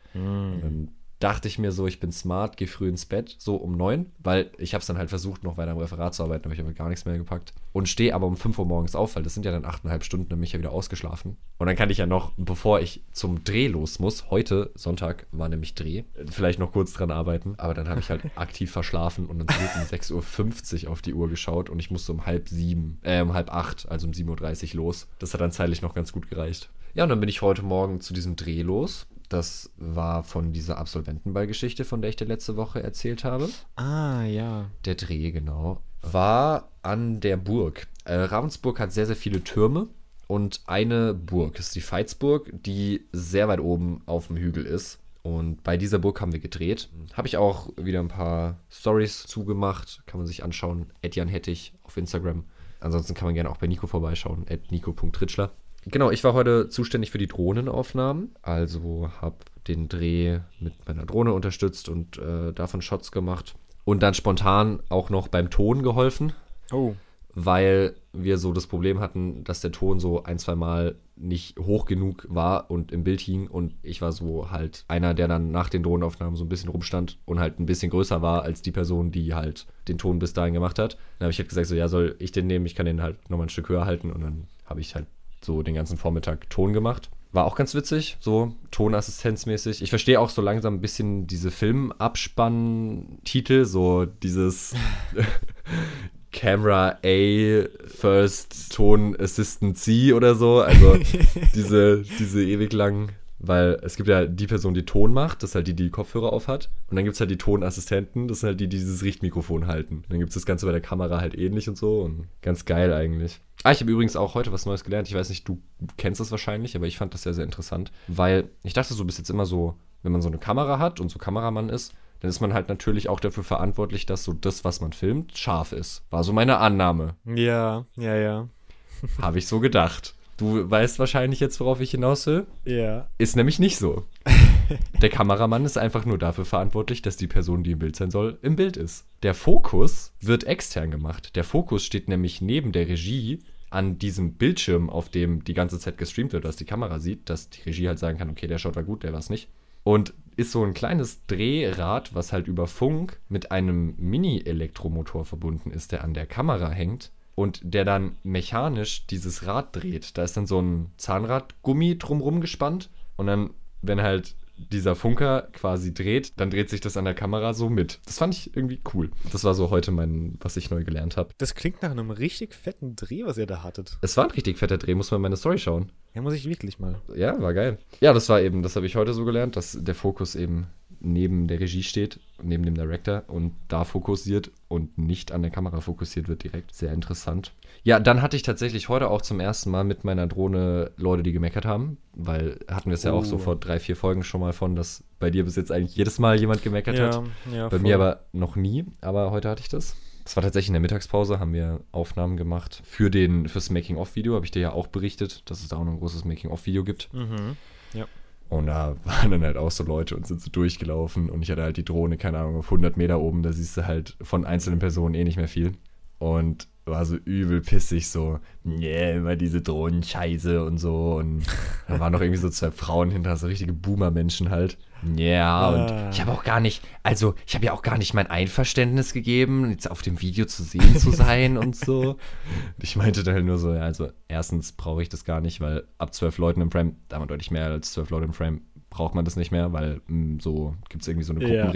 Dann dachte ich mir so, ich bin smart, gehe früh ins Bett, so um neun, weil ich habe es dann halt versucht, noch weiter am Referat zu arbeiten, aber ich habe gar nichts mehr gepackt. Und stehe aber um 5 Uhr morgens auf, weil das sind ja dann achteinhalb Stunden, dann bin ich ja wieder ausgeschlafen. Und dann kann ich ja noch, bevor ich zum Dreh los muss, heute, Sonntag, war nämlich Dreh, vielleicht noch kurz dran arbeiten, aber dann habe ich halt [laughs] aktiv verschlafen und dann sind um 6.50 Uhr auf die Uhr geschaut und ich musste um halb sieben, äh, um halb acht, also um 7.30 Uhr los. Das hat dann zeitlich noch ganz gut gereicht. Ja, und dann bin ich heute Morgen zu diesem Dreh los. Das war von dieser Absolventenballgeschichte, von der ich dir letzte Woche erzählt habe. Ah, ja. Der Dreh, genau. War an der Burg. Äh, Ravensburg hat sehr, sehr viele Türme. Und eine Burg ist die Veitsburg, die sehr weit oben auf dem Hügel ist. Und bei dieser Burg haben wir gedreht. Habe ich auch wieder ein paar Stories zugemacht. Kann man sich anschauen. Edjan Hettich auf Instagram. Ansonsten kann man gerne auch bei Nico vorbeischauen. At nico.ritschler. Genau, ich war heute zuständig für die Drohnenaufnahmen. Also habe den Dreh mit meiner Drohne unterstützt und äh, davon Shots gemacht. Und dann spontan auch noch beim Ton geholfen Oh. weil wir so das Problem hatten, dass der Ton so ein, zwei Mal nicht hoch genug war und im Bild hing und ich war so halt einer, der dann nach den Drohnenaufnahmen so ein bisschen rumstand und halt ein bisschen größer war als die Person, die halt den Ton bis dahin gemacht hat. Dann habe ich halt gesagt, so ja, soll ich den nehmen? Ich kann den halt nochmal ein Stück höher halten und dann habe ich halt so den ganzen Vormittag Ton gemacht. War auch ganz witzig, so tonassistenzmäßig. Ich verstehe auch so langsam ein bisschen diese Filmabspann-Titel, so dieses [laughs] Camera A, First Ton Assistant C oder so. Also [laughs] diese, diese ewig langen weil es gibt ja die Person, die Ton macht, das ist halt die, die, die Kopfhörer auf hat. Und dann gibt es halt die Tonassistenten, das sind halt die, die dieses Richtmikrofon halten. Und dann gibt es das Ganze bei der Kamera halt ähnlich und so. Und ganz geil eigentlich. Ah, ich habe übrigens auch heute was Neues gelernt. Ich weiß nicht, du kennst das wahrscheinlich, aber ich fand das sehr, sehr interessant. Weil ich dachte, so bis jetzt immer so, wenn man so eine Kamera hat und so Kameramann ist, dann ist man halt natürlich auch dafür verantwortlich, dass so das, was man filmt, scharf ist. War so meine Annahme. Ja, ja, ja. Habe ich so gedacht. Du weißt wahrscheinlich jetzt, worauf ich hinaus will. Ja. Ist nämlich nicht so. Der Kameramann ist einfach nur dafür verantwortlich, dass die Person, die im Bild sein soll, im Bild ist. Der Fokus wird extern gemacht. Der Fokus steht nämlich neben der Regie an diesem Bildschirm, auf dem die ganze Zeit gestreamt wird, dass die Kamera sieht, dass die Regie halt sagen kann, okay, der schaut da gut, der war es nicht. Und ist so ein kleines Drehrad, was halt über Funk mit einem Mini-Elektromotor verbunden ist, der an der Kamera hängt und der dann mechanisch dieses Rad dreht. Da ist dann so ein Zahnradgummi drumrum gespannt und dann, wenn halt dieser Funker quasi dreht, dann dreht sich das an der Kamera so mit. Das fand ich irgendwie cool. Das war so heute mein, was ich neu gelernt habe. Das klingt nach einem richtig fetten Dreh, was ihr da hattet. Es war ein richtig fetter Dreh, muss man meine Story schauen. Ja, muss ich wirklich mal. Ja, war geil. Ja, das war eben, das habe ich heute so gelernt, dass der Fokus eben neben der Regie steht, neben dem Director und da fokussiert und nicht an der Kamera fokussiert wird direkt. Sehr interessant. Ja, dann hatte ich tatsächlich heute auch zum ersten Mal mit meiner Drohne Leute, die gemeckert haben, weil hatten wir es ja auch so Oh. vor drei, vier Folgen schon mal von, dass bei dir bis jetzt eigentlich jedes Mal jemand gemeckert hat. ja. Bei mir aber noch nie, aber heute hatte ich das. Das war tatsächlich in der Mittagspause, haben wir Aufnahmen gemacht. Für den, fürs Making-of-Video habe ich dir ja auch berichtet, dass es da auch noch ein großes Making-of-Video gibt. Mhm. Und da [laughs] waren dann halt auch so Leute und sind so durchgelaufen und ich hatte halt die Drohne, keine Ahnung, auf 100 Meter oben, da siehst du halt von einzelnen Personen eh nicht mehr viel. Und war so übel pissig, so, nee, immer diese Drohnen-Scheiße und so. Und da waren noch irgendwie so zwei Frauen hinter, so richtige Boomer-Menschen halt. Ja, und Ah. ich habe auch gar nicht, also ich habe ja auch gar nicht mein Einverständnis gegeben, jetzt auf dem Video zu sehen zu sein und so. [laughs] Ich meinte dann halt nur so, ja, also erstens brauche ich das gar nicht, weil ab zwölf Leuten im Frame, da haben wir deutlich mehr als zwölf Leute im Frame, braucht man das nicht mehr, weil mh, so gibt es irgendwie so eine Ja.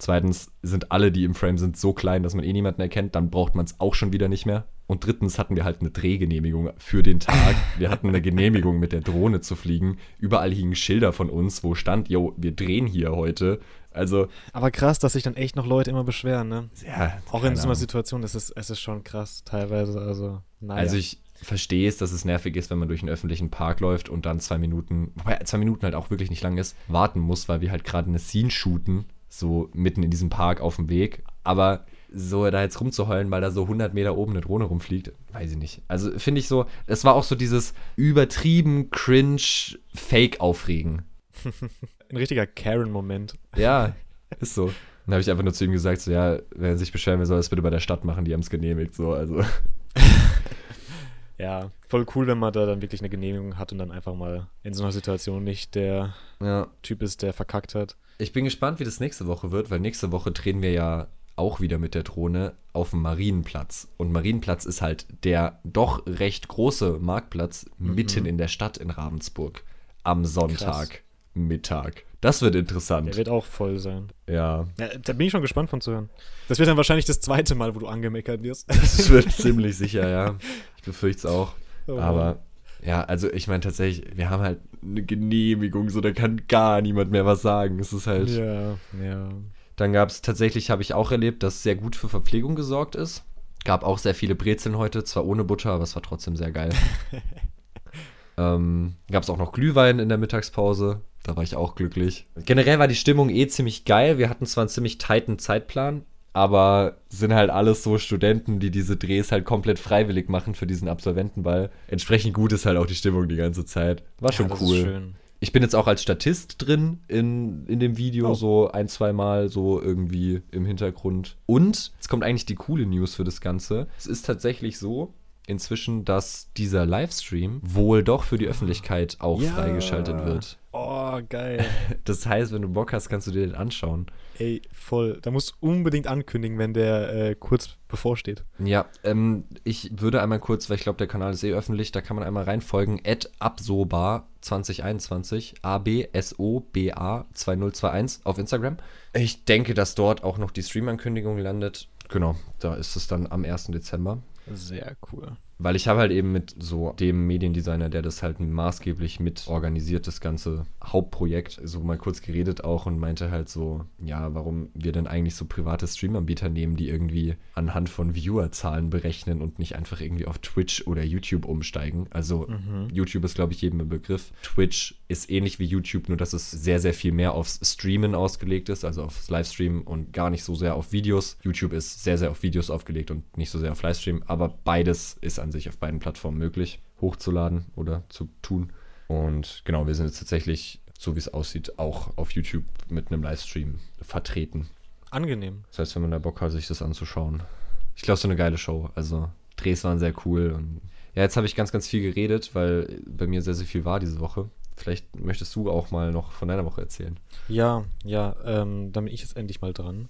Zweitens sind alle, die im Frame sind, so klein, dass man eh niemanden erkennt, dann braucht man es auch schon wieder nicht mehr. Und drittens hatten wir halt eine Drehgenehmigung für den Tag. Wir hatten eine Genehmigung, mit der Drohne zu fliegen. Überall hingen Schilder von uns, wo stand, yo, wir drehen hier heute. Also, Aber krass, dass sich dann echt noch Leute immer beschweren, ne? ja. Auch in so einer. Situation ist es, es ist schon krass, teilweise. Also, naja. Also ich verstehe es, dass es nervig ist, wenn man durch einen öffentlichen Park läuft und dann zwei Minuten, wobei zwei Minuten halt auch wirklich nicht lang ist, warten muss, weil wir halt gerade eine Scene shooten, so mitten in diesem Park auf dem Weg. Aber so da jetzt rumzuheulen, weil da so 100 Meter oben eine Drohne rumfliegt, weiß ich nicht. Also finde ich so, es war auch so dieses übertrieben cringe Fake-Aufregen. [laughs] ein richtiger Karen-Moment. Ja, [laughs] ist so. Dann habe ich einfach nur zu ihm gesagt, so ja, wenn er sich beschweren will, soll er es bitte bei der Stadt machen, die haben es genehmigt, so, also. [laughs] Ja, voll cool, wenn man da dann wirklich eine Genehmigung hat und dann einfach mal in so einer Situation nicht der Ja. Typ ist, der verkackt hat. Ich bin gespannt, wie das nächste Woche wird, weil nächste Woche drehen wir ja auch wieder mit der Drohne auf dem Marienplatz. Und Marienplatz ist halt der doch recht große Marktplatz mitten in der Stadt in Ravensburg. Am Sonntag Mittag. Das wird Der interessant. wird auch voll sein. ja. Ja, da bin ich schon gespannt von zu hören. Das wird dann wahrscheinlich das zweite Mal, wo du angemeckert wirst. [laughs] Das wird [laughs] ziemlich sicher, ja. Ich befürchte es auch. Oh. Aber ja, also ich meine tatsächlich, wir haben halt eine Genehmigung, so da kann gar niemand mehr was sagen. Es ist halt. Ja, ja. Dann gab es tatsächlich, habe ich auch erlebt, dass sehr gut für Verpflegung gesorgt ist. Gab auch sehr viele Brezeln heute, zwar ohne Butter, aber es war trotzdem sehr geil. [laughs] ähm, gab es auch noch Glühwein in der Mittagspause. Da war ich auch glücklich. Generell war die Stimmung eh ziemlich geil. Wir hatten zwar einen ziemlich tighten Zeitplan, aber sind halt alles so Studenten, die diese Drehs halt komplett freiwillig machen für diesen Absolventenball. Entsprechend gut ist halt auch die Stimmung die ganze Zeit. War schon ja, cool. Ich bin jetzt auch als Statist drin in, in dem Video, Oh. so ein, zwei Mal so irgendwie im Hintergrund. Und jetzt kommt eigentlich die coole News für das Ganze. Es ist tatsächlich so inzwischen, dass dieser Livestream wohl doch für die Öffentlichkeit auch Ja. freigeschaltet wird. Oh, geil. [laughs] Das heißt, wenn du Bock hast, kannst du dir den anschauen. Ey, voll. Da musst du unbedingt ankündigen, wenn der äh, kurz bevorsteht. Ja, ähm, ich würde einmal kurz, weil ich glaube, der Kanal ist eh öffentlich, da kann man einmal reinfolgen. Absoba 2021, A-B-S-O-B-A 2021 auf Instagram. Ich denke, dass dort auch noch die Stream-Ankündigung landet. Genau, da ist es dann am 1. Dezember. Sehr cool. Weil ich habe halt eben mit so dem Mediendesigner, der das halt maßgeblich mit organisiert, das ganze Hauptprojekt, so mal kurz geredet auch und meinte halt so, ja, warum wir denn eigentlich so private Streamanbieter nehmen, die irgendwie anhand von Viewerzahlen berechnen und nicht einfach irgendwie auf Twitch oder YouTube umsteigen. Also Mhm. YouTube ist, glaube ich, jedem ein Begriff. Twitch ist ähnlich wie YouTube, nur dass es sehr, sehr viel mehr aufs Streamen ausgelegt ist, also aufs Livestream und gar nicht so sehr auf Videos. YouTube ist sehr, sehr auf Videos aufgelegt und nicht so sehr auf Livestream, aber beides ist an sich auf beiden Plattformen möglich, hochzuladen oder zu tun. Und genau, wir sind jetzt tatsächlich, so wie es aussieht, auch auf YouTube mit einem Livestream vertreten. Angenehm. Das heißt, wenn man da Bock hat, sich das anzuschauen. Ich glaube, so eine geile Show. Also, Drehs waren sehr cool. Und ja, jetzt habe ich ganz, ganz viel geredet, weil bei mir sehr, sehr viel war diese Woche. Vielleicht möchtest du auch mal noch von deiner Woche erzählen. Ja, ja, ähm, dann bin ich jetzt endlich mal dran.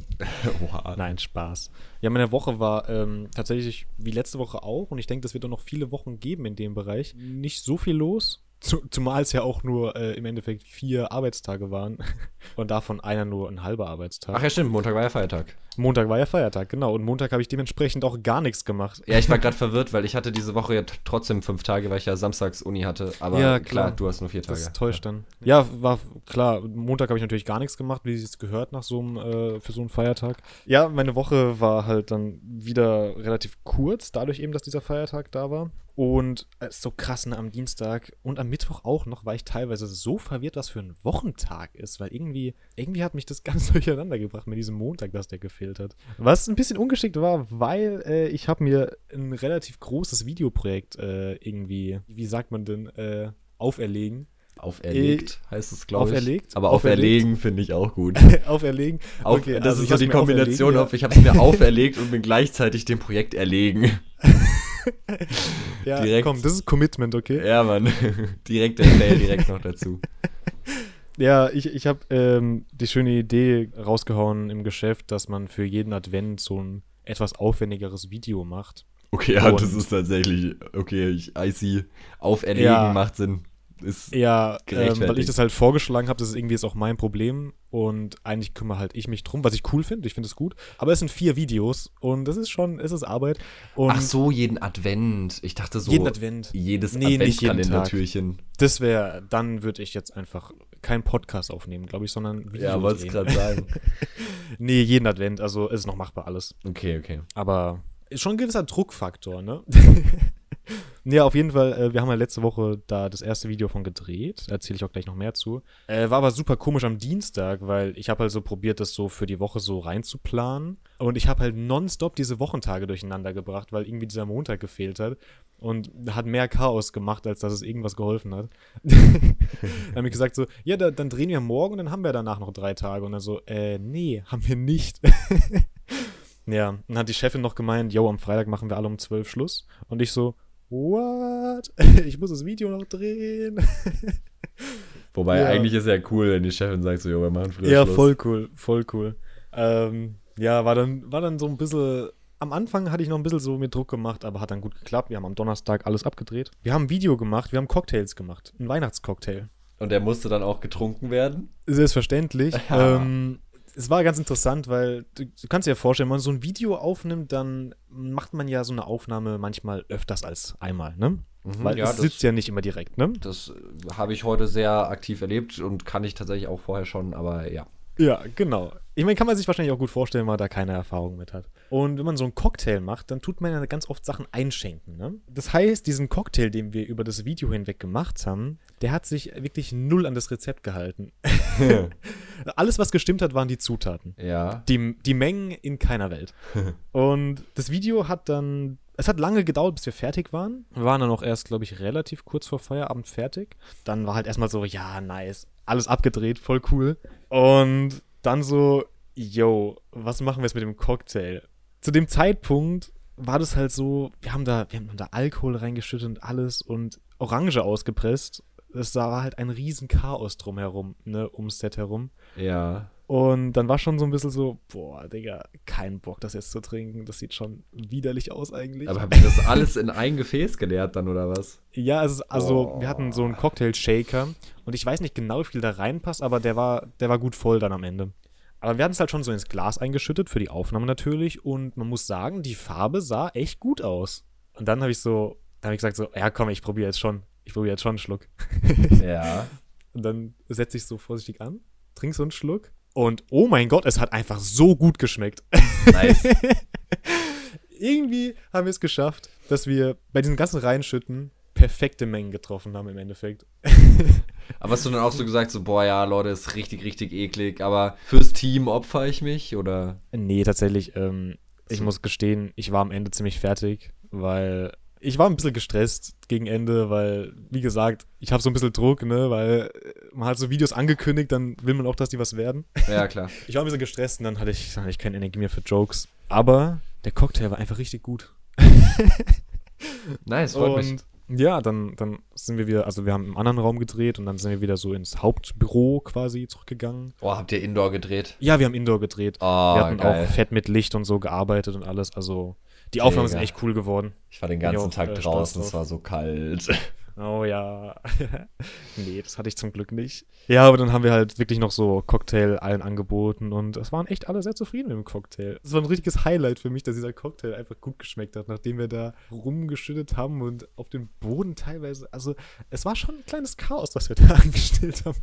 [laughs] Oha. Nein, Spaß. Ja, meine Woche war ähm, tatsächlich wie letzte Woche auch und ich denke, das wird auch noch viele Wochen geben in dem Bereich. Nicht so viel los, zu, zumal es ja auch nur äh, im Endeffekt vier Arbeitstage waren [laughs] und davon einer nur ein halber Arbeitstag. Ach ja, stimmt, Montag war ja Feiertag. Montag war ja Feiertag, genau. Und Montag habe ich dementsprechend auch gar nichts gemacht. Ja, ich war [laughs] gerade verwirrt, weil ich hatte diese Woche ja trotzdem fünf Tage, weil ich ja samstags Uni hatte. Aber Ja, klar, klar. du hast nur vier Tage. Das täuscht dann. Ja, war klar. Montag habe ich natürlich gar nichts gemacht, wie es gehört nach so einem, äh, für so einen Feiertag. Ja, meine Woche war halt dann wieder relativ kurz, dadurch eben, dass dieser Feiertag da war. Und ist so krass, ne, am Dienstag und am Mittwoch auch noch, war ich teilweise so verwirrt, was für ein Wochentag ist, weil irgendwie, irgendwie hat mich das [laughs] ganz durcheinander gebracht mit diesem Montag, dass der gefehlt hat. Was ein bisschen ungeschickt war, weil äh, ich habe mir ein relativ großes Videoprojekt äh, irgendwie, wie sagt man denn, äh, auferlegen. Auferlegt heißt es, glaube ich. auferlegt? Aber auferlegen finde ich auch gut. [laughs] auferlegen. Auf, Okay, das also ist so die Kombination auf, ich habe es mir [laughs] auferlegt und bin gleichzeitig dem Projekt erlegen. Ja, direkt. komm, das ist Commitment, okay? Ja, Mann. [laughs] direkt der Fail direkt noch dazu. [laughs] Ja, ich, ich habe ähm, die schöne Idee rausgehauen im Geschäft, dass man für jeden Advent so ein etwas aufwendigeres Video macht. Okay, ja, das Und- ist tatsächlich, okay, ich, I see, auferlegen Ja. macht Sinn. Ist, Ja, ähm, weil ich das halt vorgeschlagen habe, das ist irgendwie jetzt auch mein Problem und eigentlich kümmere halt ich mich drum, was ich cool finde, ich finde es gut. Aber es sind vier Videos und das ist schon, es ist Arbeit. Und Ach so, jeden Advent. Ich dachte so, jeden Advent. jedes Nee, Adventskalendertürchen. Das wäre, dann würde ich jetzt einfach keinen Podcast aufnehmen, glaube ich, sondern Video Ja, wollte drehen. gerade sagen. [laughs] Nee, jeden Advent, also es ist noch machbar alles. Okay, okay. Aber ist schon ein gewisser Druckfaktor, ne? [laughs] ja, auf jeden Fall, äh, wir haben ja letzte Woche da das erste Video von gedreht. Erzähle ich auch gleich noch mehr zu. Äh, war aber super komisch am Dienstag, weil ich habe halt so probiert, das so für die Woche so reinzuplanen. Und ich habe halt nonstop diese Wochentage durcheinander gebracht, weil irgendwie dieser Montag gefehlt hat. Und hat mehr Chaos gemacht, als dass es irgendwas geholfen hat. [laughs] dann habe ich gesagt so, ja, da, dann drehen wir morgen und dann haben wir danach noch drei Tage. Und dann so, äh, nee, haben wir nicht. [laughs] Ja, dann hat die Chefin noch gemeint, yo, am Freitag machen wir alle um 12 Schluss. Und ich so, what? [laughs] Ich muss das Video noch drehen. [laughs] Wobei Ja. eigentlich ist ja cool, wenn die Chefin sagt so, jo, wir machen früher ja, Schluss. voll cool, voll cool. Ähm, ja, war dann, war dann so ein bisschen. Am Anfang hatte ich noch ein bisschen so mit Druck gemacht, aber hat dann gut geklappt. Wir haben am Donnerstag alles abgedreht. Wir haben ein Video gemacht, wir haben Cocktails gemacht. Ein Weihnachtscocktail. Und der musste dann auch getrunken werden. Selbstverständlich. [laughs] Ja. ähm, es war ganz interessant, weil du, du kannst dir ja vorstellen, wenn man so ein Video aufnimmt, dann macht man ja so eine Aufnahme manchmal öfters als einmal, ne? Weil Mhm, ja, es das- sitzt ja nicht immer direkt, ne? Das äh, habe ich heute sehr aktiv erlebt und kann ich tatsächlich auch vorher schon, aber ja. Ja, genau. Ich meine, kann man sich wahrscheinlich auch gut vorstellen, weil man da keine Erfahrung mit hat. Und wenn man so einen Cocktail macht, dann tut man ja ganz oft Sachen einschenken. Ne? Das heißt, diesen Cocktail, den wir über das Video hinweg gemacht haben, der hat sich wirklich null an das Rezept gehalten. [laughs] Alles, was gestimmt hat, waren die Zutaten. ja. Die, die Mengen in keiner Welt. [laughs] Und das Video hat dann. Es hat lange gedauert, bis wir fertig waren. Wir waren dann auch erst, glaube ich, relativ kurz vor Feierabend fertig. Dann war halt erstmal so, ja, nice. Alles abgedreht, voll cool. Und dann so, yo, was machen wir jetzt mit dem Cocktail? Zu dem Zeitpunkt war das halt so, wir haben da, wir haben da Alkohol reingeschüttet und alles und Orange ausgepresst. Es war halt ein riesen Chaos drumherum, ne, ums Set herum. Ja. Und dann war schon so ein bisschen so, boah, Digga, kein Bock, das jetzt zu trinken. Das sieht schon widerlich aus eigentlich. Aber habt ihr das alles in ein Gefäß geleert dann oder was? [laughs] ja, also, also Oh. wir hatten so einen Cocktail-Shaker und ich weiß nicht genau, wie viel da reinpasst, aber der war, der war gut voll dann am Ende. Aber wir hatten es halt schon so ins Glas eingeschüttet, für die Aufnahme natürlich. Und man muss sagen, die Farbe sah echt gut aus. Und dann habe ich so, dann habe ich gesagt so, ja komm, ich probiere jetzt schon. Ich probiere jetzt schon einen Schluck. [laughs] Ja. Und dann setze ich so vorsichtig an, trink so einen Schluck und oh mein Gott, es hat einfach so gut geschmeckt. Nice. [laughs] Irgendwie haben wir es geschafft, dass wir bei diesem ganzen Reinschütten perfekte Mengen getroffen haben im Endeffekt. [laughs] Aber hast du dann auch so gesagt, so, boah, ja, Leute, ist richtig, richtig eklig, aber fürs Team opfer ich mich oder? Nee, tatsächlich, ähm, ich muss gestehen, ich war am Ende ziemlich fertig, weil ich war ein bisschen gestresst gegen Ende, weil, wie gesagt, ich habe so ein bisschen Druck, ne, weil äh, man hat so Videos angekündigt, dann will man auch, dass die was werden. Ja, klar. [laughs] Ich war ein bisschen gestresst und dann hatte ich, dann hatte ich keine Energie mehr für Jokes. Aber der Cocktail war einfach richtig gut. [laughs] Nice, freut mich. Und ja, dann, dann sind wir wieder, also wir haben im anderen Raum gedreht und dann sind wir wieder so ins Hauptbüro quasi zurückgegangen. Oh, habt ihr Indoor gedreht? Ja, wir haben Indoor gedreht. Oh, wir hatten geil. auch fett mit Licht und so gearbeitet und alles. Also die Aufnahmen sind Mega. echt cool geworden. Ich war den ganzen auch, Tag äh, stolz draußen, es war so kalt. [laughs] Oh ja. [laughs] nee, das hatte ich zum Glück nicht. Ja, aber dann haben wir halt wirklich noch so Cocktail allen angeboten und es waren echt alle sehr zufrieden mit dem Cocktail. Es war ein richtiges Highlight für mich, dass dieser Cocktail einfach gut geschmeckt hat, nachdem wir da rumgeschüttet haben und auf dem Boden teilweise. Also, es war schon ein kleines Chaos, was wir [laughs] da angestellt haben.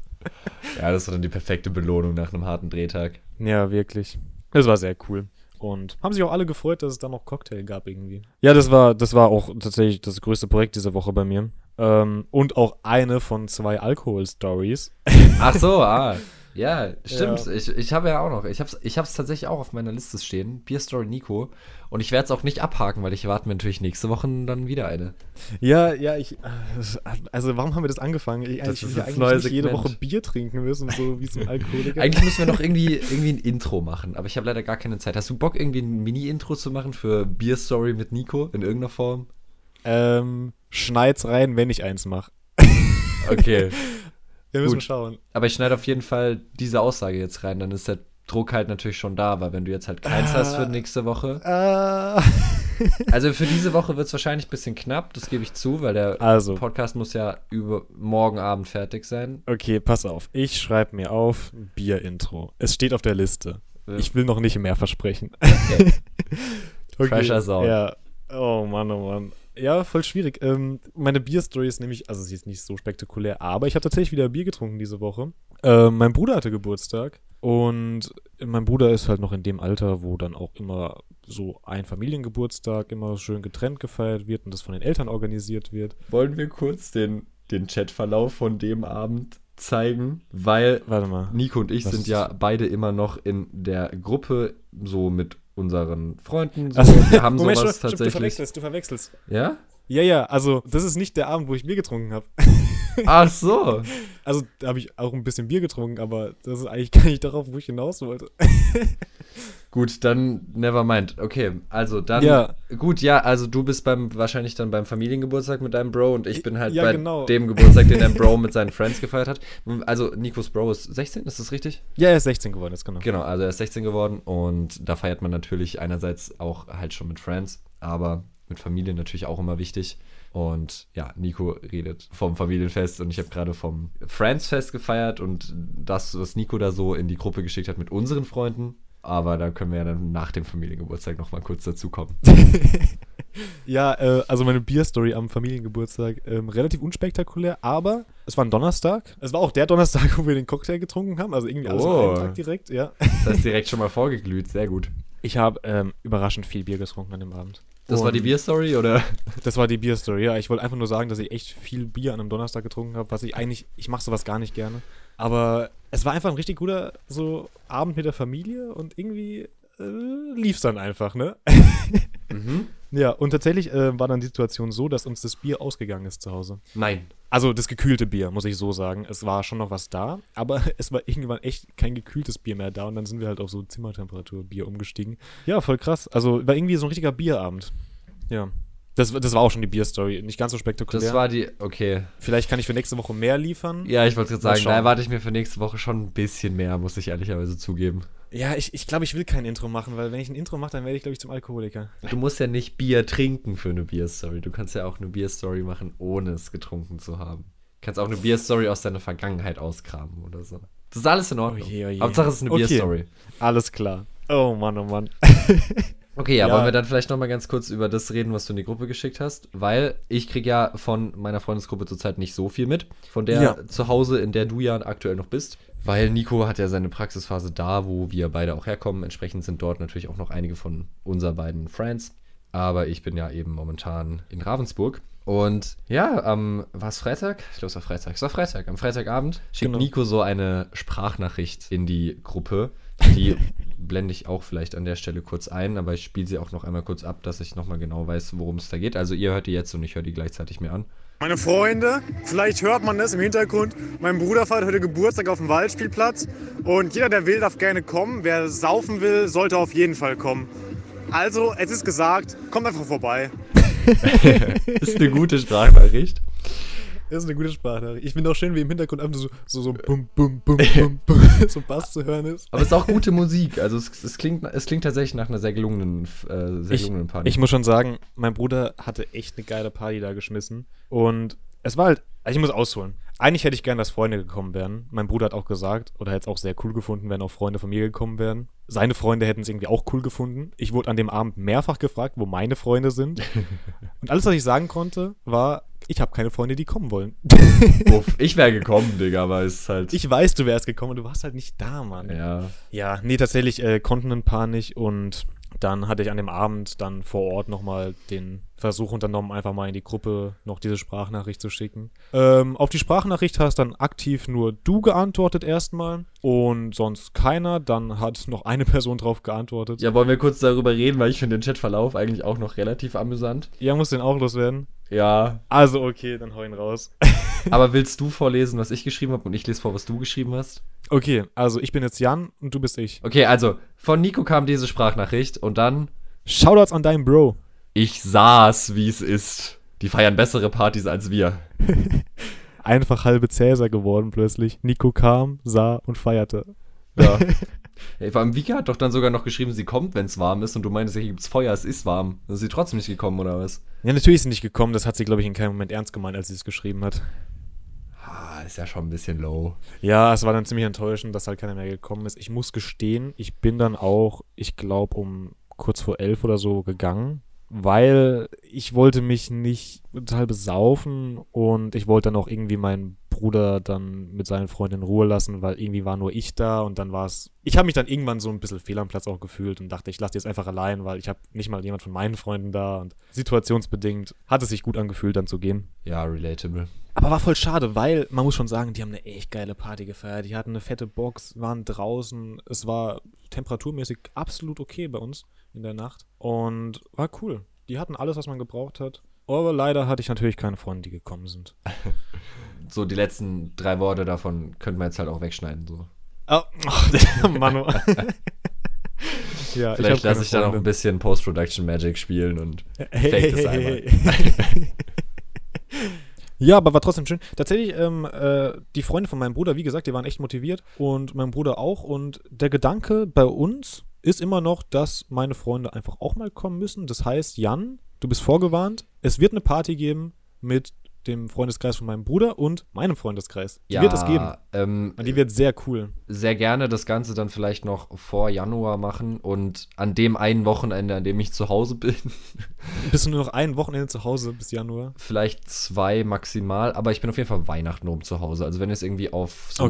Ja, das war dann die perfekte Belohnung nach einem harten Drehtag. Ja, wirklich. Das war sehr cool. Und haben sich auch alle gefreut, dass es da noch Cocktail gab irgendwie. Ja, das war, das war auch tatsächlich das größte Projekt diese Woche bei mir. Ähm, und auch eine von zwei Alkohol-Stories. Ach so, ah. [laughs] Ja, stimmt. Ja. Ich, ich habe ja auch noch. Ich habe es ich hab's tatsächlich auch auf meiner Liste stehen. Beer Story Nico. Und ich werde es auch nicht abhaken, weil ich erwarte mir natürlich nächste Woche dann wieder eine. Ja, ja, ich. Also, warum haben wir das angefangen? Ich, Das ich will eigentlich nicht jede. Woche Bier trinken müssen, so wie so ein Alkoholiker. [laughs] Eigentlich müssen wir noch irgendwie, irgendwie ein Intro machen, aber ich habe leider gar keine Zeit. Hast du Bock, irgendwie ein Mini-Intro zu machen für Beer Story mit Nico in irgendeiner Form? ähm, schneid's rein, wenn ich eins mache. Okay. [laughs] Wir müssen Gut. schauen. Aber ich schneide auf jeden Fall diese Aussage jetzt rein, dann ist der Druck halt natürlich schon da, weil wenn du jetzt halt keins hast für nächste Woche. Äh, [laughs] Also für diese Woche wird es wahrscheinlich ein bisschen knapp, das gebe ich zu, weil der Also. Podcast muss ja über morgen Abend fertig sein. okay, pass auf. Ich schreibe mir auf Bier-Intro. Es steht auf der Liste. Ich will noch nicht mehr versprechen. Okay. [laughs] Okay, Pressure Sound. Ja. Oh Mann, oh Mann. Ja, voll schwierig. Ähm, meine Bier-Story ist nämlich, also sie ist nicht so spektakulär, aber ich habe tatsächlich wieder Bier getrunken diese Woche. Ähm, mein Bruder hatte Geburtstag und mein Bruder ist halt noch in dem Alter, wo dann auch immer so ein Familiengeburtstag immer schön getrennt gefeiert wird und das von den Eltern organisiert wird. Wollen wir kurz den, den Chatverlauf von dem Abend zeigen? Weil Warte mal. Nico und ich Was sind ja beide immer noch in der Gruppe, so mit unseren Freunden. So. Also, wir haben [laughs] Moment, sowas stopp, stopp, Du tatsächlich. verwechselst, du verwechselst. Ja? Ja, ja, also das ist nicht der Abend, wo ich Bier getrunken habe. Ach so. Also da habe ich auch ein bisschen Bier getrunken, aber das ist eigentlich gar nicht darauf, wo ich hinaus wollte. [laughs] Gut, dann never mind. Okay, also dann. Ja. Gut, ja, also du bist beim wahrscheinlich dann beim Familiengeburtstag mit deinem Bro und ich bin halt Ja, bei genau. dem Geburtstag, den dein Bro [laughs] mit seinen Friends gefeiert hat. Also Nikos Bro ist 16, ist das richtig? Ja, er ist 16 geworden, jetzt genau. Genau, also er ist 16 geworden und da feiert man natürlich einerseits auch halt schon mit Friends, aber mit Familie natürlich auch immer wichtig. Und ja, Nico redet vom Familienfest und ich habe gerade vom Friends-Fest gefeiert und das, was Nico da so in die Gruppe geschickt hat mit unseren Freunden. Aber da können wir ja dann nach dem Familiengeburtstag nochmal kurz dazukommen. [laughs] Ja, äh, also meine Bierstory am Familiengeburtstag, ähm, relativ unspektakulär, aber es war ein Donnerstag. Es war auch der Donnerstag, wo wir den Cocktail getrunken haben, also irgendwie alles Oh. Tag direkt, ja. Das ist direkt schon mal vorgeglüht, sehr gut. Ich habe ähm, überraschend viel Bier getrunken an dem Abend. Das war die Und Bierstory oder? Das war die Bierstory, ja. Ich wollte einfach nur sagen, dass ich echt viel Bier an einem Donnerstag getrunken habe, was ich eigentlich, ich mache sowas gar nicht gerne. Aber es war einfach ein richtig guter so Abend mit der Familie und irgendwie äh, lief's dann einfach, ne? [laughs] Mhm. Ja, und tatsächlich äh, war dann die Situation so, dass uns das Bier ausgegangen ist zu Hause. Nein. Also das gekühlte Bier, muss ich so sagen. Es war schon noch was da, aber [laughs] es war irgendwann echt kein gekühltes Bier mehr da und dann sind wir halt auf so Zimmertemperatur-Bier umgestiegen. Ja, voll krass. Also war irgendwie so ein richtiger Bierabend. Ja. Das, das war auch schon die Bierstory. Nicht ganz so spektakulär. Das war die, okay. Vielleicht kann ich für nächste Woche mehr liefern. Ja, ich wollte gerade sagen, da erwarte ich mir für nächste Woche schon ein bisschen mehr, muss ich ehrlicherweise zugeben. Ja, ich, ich glaube, ich will kein Intro machen, weil wenn ich ein Intro mache, dann werde ich, glaube ich, zum Alkoholiker. Du musst ja nicht Bier trinken für eine Bierstory. Du kannst ja auch eine Bierstory machen, ohne es getrunken zu haben. Du kannst auch eine Bierstory aus deiner Vergangenheit auskramen oder so. Das ist alles in Ordnung. Oh je, oh. Hauptsache es ist eine Okay. Bierstory. Alles klar. Oh Mann, oh Mann. [laughs] Okay, ja, Ja. wollen wir dann vielleicht noch mal ganz kurz über das reden, was du in die Gruppe geschickt hast? Weil ich kriege ja von meiner Freundesgruppe zurzeit nicht so viel mit. Von der Ja. zu Hause, in der du ja aktuell noch bist. Weil Nico hat ja seine Praxisphase da, wo wir beide auch herkommen. Entsprechend sind dort natürlich auch noch einige von unser beiden Friends. Aber ich bin ja eben momentan in Ravensburg. Und ja, am, war es Freitag? Ich glaube, es war Freitag. Es war Freitag. Am Freitagabend schickt Genau. Nico so eine Sprachnachricht in die Gruppe. Die [laughs] blende ich auch vielleicht an der Stelle kurz ein, aber ich spiele sie auch noch einmal kurz ab, dass ich nochmal genau weiß, worum es da geht. Also ihr hört die jetzt und ich höre die gleichzeitig mir an. Meine Freunde, vielleicht hört man das im Hintergrund. Mein Bruder feiert heute Geburtstag auf dem Waldspielplatz. Und jeder, der will, darf gerne kommen. Wer saufen will, sollte auf jeden Fall kommen. Also, es ist gesagt, kommt einfach vorbei. [laughs] Ist eine gute Sprachnachricht. Das ist eine gute Sprachnachricht. Ich finde auch schön, wie im Hintergrund einfach so, so, so bum, bum, bum, bum, bum, [laughs] [laughs] so Bass zu hören ist. Aber es ist auch gute Musik. Also es, es, klingt, es klingt tatsächlich nach einer sehr gelungenen, äh, sehr Ich, gelungenen Party. ich muss schon sagen, mein Bruder hatte echt eine geile Party da geschmissen. Und es war halt, also ich muss ausholen. Eigentlich hätte ich gern, dass Freunde gekommen wären. Mein Bruder hat auch gesagt, oder hätte es auch sehr cool gefunden, wenn auch Freunde von mir gekommen wären. Seine Freunde hätten es irgendwie auch cool gefunden. Ich wurde an dem Abend mehrfach gefragt, wo meine Freunde sind. [laughs] Und alles, was ich sagen konnte, war, ich habe keine Freunde, die kommen wollen. [laughs] Uff, [laughs] ich wäre gekommen, Digga, aber es ist halt. Ich weiß, du wärst gekommen und du warst halt nicht da, Mann. ja. Ja, nee, tatsächlich äh, konnten ein paar nicht und dann hatte ich an dem Abend dann vor Ort nochmal den Versuch unternommen, einfach mal in die Gruppe noch diese Sprachnachricht zu schicken. Ähm, auf die Sprachnachricht hast dann aktiv nur du geantwortet erstmal und sonst keiner. Dann hat noch eine Person drauf geantwortet. Ja, wollen wir kurz darüber reden, weil ich finde den Chatverlauf eigentlich auch noch relativ amüsant. Ja, muss den auch loswerden. Ja. Also okay, dann hau ihn raus. Aber willst du vorlesen, was ich geschrieben habe und ich lese vor, was du geschrieben hast? Okay, also ich bin jetzt Jan und du bist ich. Okay, also von Nico kam diese Sprachnachricht und dann Shoutouts an deinen Bro. ich saß, wie es ist. Die feiern bessere Partys als wir. [laughs] Einfach halbe Cäsar geworden plötzlich. Nico kam, sah und feierte. Ja. [laughs] Ey, vor allem Vika hat doch dann sogar noch geschrieben, sie kommt, wenn es warm ist und du meinst, hier gibt's Feuer, es ist warm. Dann ist sie trotzdem nicht gekommen, oder was? Ja, natürlich ist sie nicht gekommen. Das hat sie, glaube ich, in keinem Moment ernst gemeint, als sie es geschrieben hat. Ah, ist ja schon ein bisschen low. Ja, es war dann ziemlich enttäuschend, dass halt keiner mehr gekommen ist. Ich muss gestehen, ich bin dann auch, ich glaube, um kurz vor elf oder so gegangen, weil ich wollte mich nicht total besaufen und ich wollte dann auch irgendwie meinen Bruder dann mit seinen Freunden in Ruhe lassen, weil irgendwie war nur ich da und dann war es. Ich habe mich dann irgendwann so ein bisschen fehl am Platz auch gefühlt und dachte, ich lasse die jetzt einfach allein, weil ich habe nicht mal jemand von meinen Freunden da und situationsbedingt hat es sich gut angefühlt, dann zu gehen. Ja, relatable. Aber war voll schade, weil man muss schon sagen, die haben eine echt geile Party gefeiert. Die hatten eine fette Box, waren draußen. Es war temperaturmäßig absolut okay bei uns in der Nacht. Und war cool. Die hatten alles, was man gebraucht hat. Aber leider hatte ich natürlich keine Freunde, die gekommen sind. [laughs] So, die letzten drei Worte davon könnte man jetzt halt auch wegschneiden. So. Oh, [laughs] Manu. [laughs] ja, Vielleicht lasse ich da noch ein bisschen Post-Production Magic spielen und Hey, fake hey, das hey, einmal. hey, hey. Ja, aber war trotzdem schön. Tatsächlich, ähm, äh, die Freunde von meinem Bruder, wie gesagt, die waren echt motiviert und mein Bruder auch. Und der Gedanke bei uns ist immer noch, dass meine Freunde einfach auch mal kommen müssen. Das heißt, Jan, du bist vorgewarnt. Es wird eine Party geben mit dem Freundeskreis von meinem Bruder und meinem Freundeskreis. Die wird es geben. Ähm, Und die wird sehr cool. sehr gerne das Ganze dann vielleicht noch vor Januar machen und an dem einen Wochenende, an dem ich zu Hause bin, [laughs] Bist du nur noch ein Wochenende zu Hause bis Januar? vielleicht zwei maximal, aber ich bin auf jeden Fall Weihnachten rum zu Hause. Also wenn es irgendwie auf so,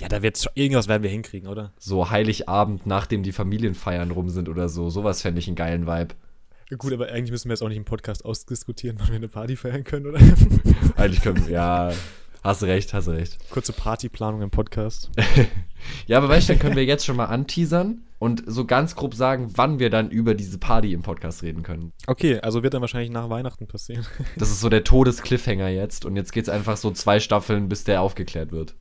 Ja, da wird's schon, irgendwas werden wir hinkriegen, oder? so Heiligabend, nachdem die Familienfeiern rum sind oder so, sowas fände ich einen geilen Vibe. Gut, aber eigentlich müssen wir jetzt auch nicht im Podcast ausdiskutieren, wann wir eine Party feiern können, oder? [laughs] Eigentlich können wir, ja, hast recht, hast recht. Kurze Partyplanung im Podcast. [laughs] Ja, aber weißt du, dann können wir jetzt schon mal anteasern und so ganz grob sagen, wann wir dann über diese Party im Podcast reden können. Okay, also wird dann wahrscheinlich nach Weihnachten passieren. [laughs] Das ist so der Todes-Cliffhanger jetzt und jetzt geht's einfach so zwei Staffeln, bis der aufgeklärt wird.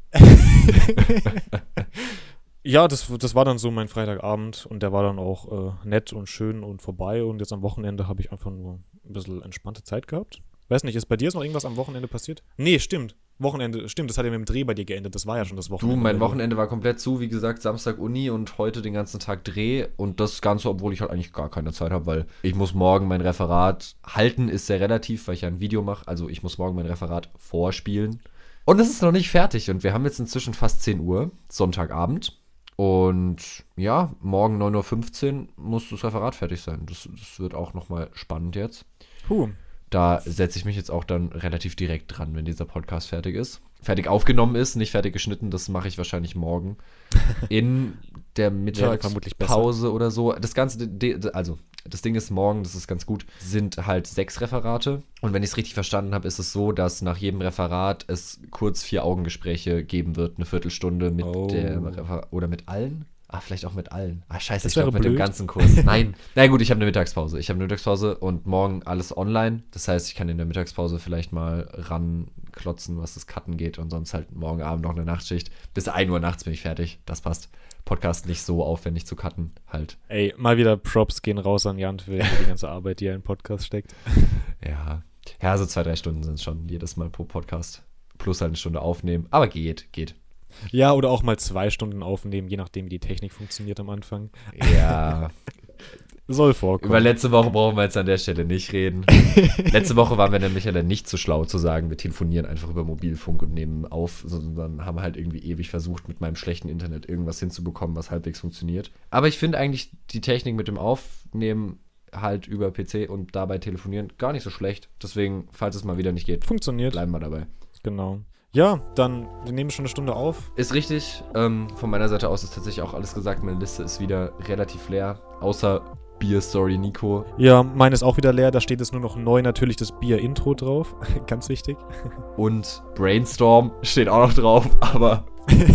Ja, das, das war dann so mein Freitagabend und der war dann auch äh, nett und schön und vorbei und jetzt am Wochenende habe ich einfach nur ein bisschen entspannte Zeit gehabt. Weiß nicht, ist bei dir jetzt noch irgendwas am Wochenende passiert? Nee, stimmt. Wochenende, stimmt, das hat ja mit dem Dreh bei dir geendet, das war ja schon das Du, Wochenende. mein bei dir. Wochenende war komplett zu, wie gesagt, Samstag Uni und heute den ganzen Tag Dreh und das Ganze, obwohl ich halt eigentlich gar keine Zeit habe, weil ich muss morgen mein Referat halten, ist sehr relativ, weil ich ja ein Video mache, also ich muss morgen mein Referat vorspielen. Und es ist noch nicht fertig und wir haben jetzt inzwischen fast 10 Uhr, Sonntagabend. Und ja, morgen 9.15 Uhr muss das Referat fertig sein. Das, das wird auch nochmal spannend jetzt. Puh. Da setze ich mich jetzt auch dann relativ direkt dran, wenn dieser Podcast fertig ist. Fertig aufgenommen ist, nicht fertig geschnitten, das mache ich wahrscheinlich morgen. [laughs] In der. Mittagspause oder so. Das Ganze, also das Ding ist morgen, das ist ganz gut, sind halt sechs Referate. Und wenn ich es richtig verstanden habe, ist es so, dass nach jedem Referat es kurz vier Augengespräche geben wird, eine Viertelstunde mit Oh. der Refer oder mit allen. Ah, vielleicht auch mit allen. Ah, scheiße, Das ich glaube mit dem ganzen Kurs. [laughs] Nein. Na gut, ich habe eine Mittagspause. Ich habe eine Mittagspause und morgen alles online. Das heißt, ich kann in der Mittagspause vielleicht mal ranklotzen, was das Cutten geht und sonst halt morgen Abend noch eine Nachtschicht. Bis 1 Uhr nachts bin ich fertig. Das passt. Podcast nicht so aufwendig zu cutten, halt. Ey, mal wieder Props gehen raus an Jan für die ganze Arbeit, die er in Podcast steckt. [laughs] Ja. Ja, so zwei, drei Stunden sind es schon jedes Mal pro Podcast. Plus halt eine Stunde aufnehmen. Aber geht, geht. Ja, oder auch mal zwei Stunden aufnehmen, je nachdem, wie die Technik funktioniert am Anfang. Ja. [laughs] Soll vorkommen. Über letzte Woche brauchen wir jetzt an der Stelle nicht reden. [laughs] letzte Woche waren wir nämlich ja dann nicht so schlau zu sagen, wir telefonieren einfach über Mobilfunk und nehmen auf, sondern haben halt irgendwie ewig versucht, mit meinem schlechten Internet irgendwas hinzubekommen, was halbwegs funktioniert. Aber ich finde eigentlich die Technik mit dem Aufnehmen halt über PC und dabei telefonieren gar nicht so schlecht. Deswegen, falls es mal wieder nicht geht, Funktioniert. bleiben wir dabei. Genau. Ja, dann, wir nehmen schon eine Stunde auf. Ist richtig. Ähm, von meiner Seite aus ist tatsächlich auch alles gesagt. Meine Liste ist wieder relativ leer. Außer Beer Story Nico. Ja, meine ist auch wieder leer. Da steht jetzt nur noch neu natürlich das Bier-Intro drauf. [laughs] Ganz wichtig. Und Brainstorm steht auch noch drauf, [laughs] aber [laughs]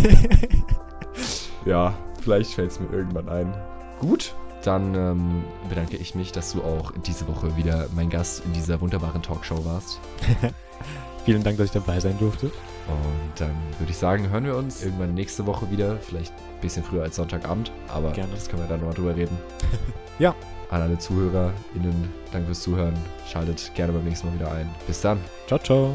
ja, vielleicht fällt es mir irgendwann ein. Gut, dann ähm, bedanke ich mich, dass du auch diese Woche wieder mein Gast in dieser wunderbaren Talkshow warst. Vielen Dank, dass ich dabei sein durfte. Und dann würde ich sagen, hören wir uns irgendwann nächste Woche wieder. Vielleicht bisschen früher als Sonntagabend, aber Gerne. das können wir dann nochmal drüber reden. [laughs] Ja. An alle ZuhörerInnen, danke fürs Zuhören. Schaltet gerne beim nächsten Mal wieder ein. Bis dann. Ciao, ciao.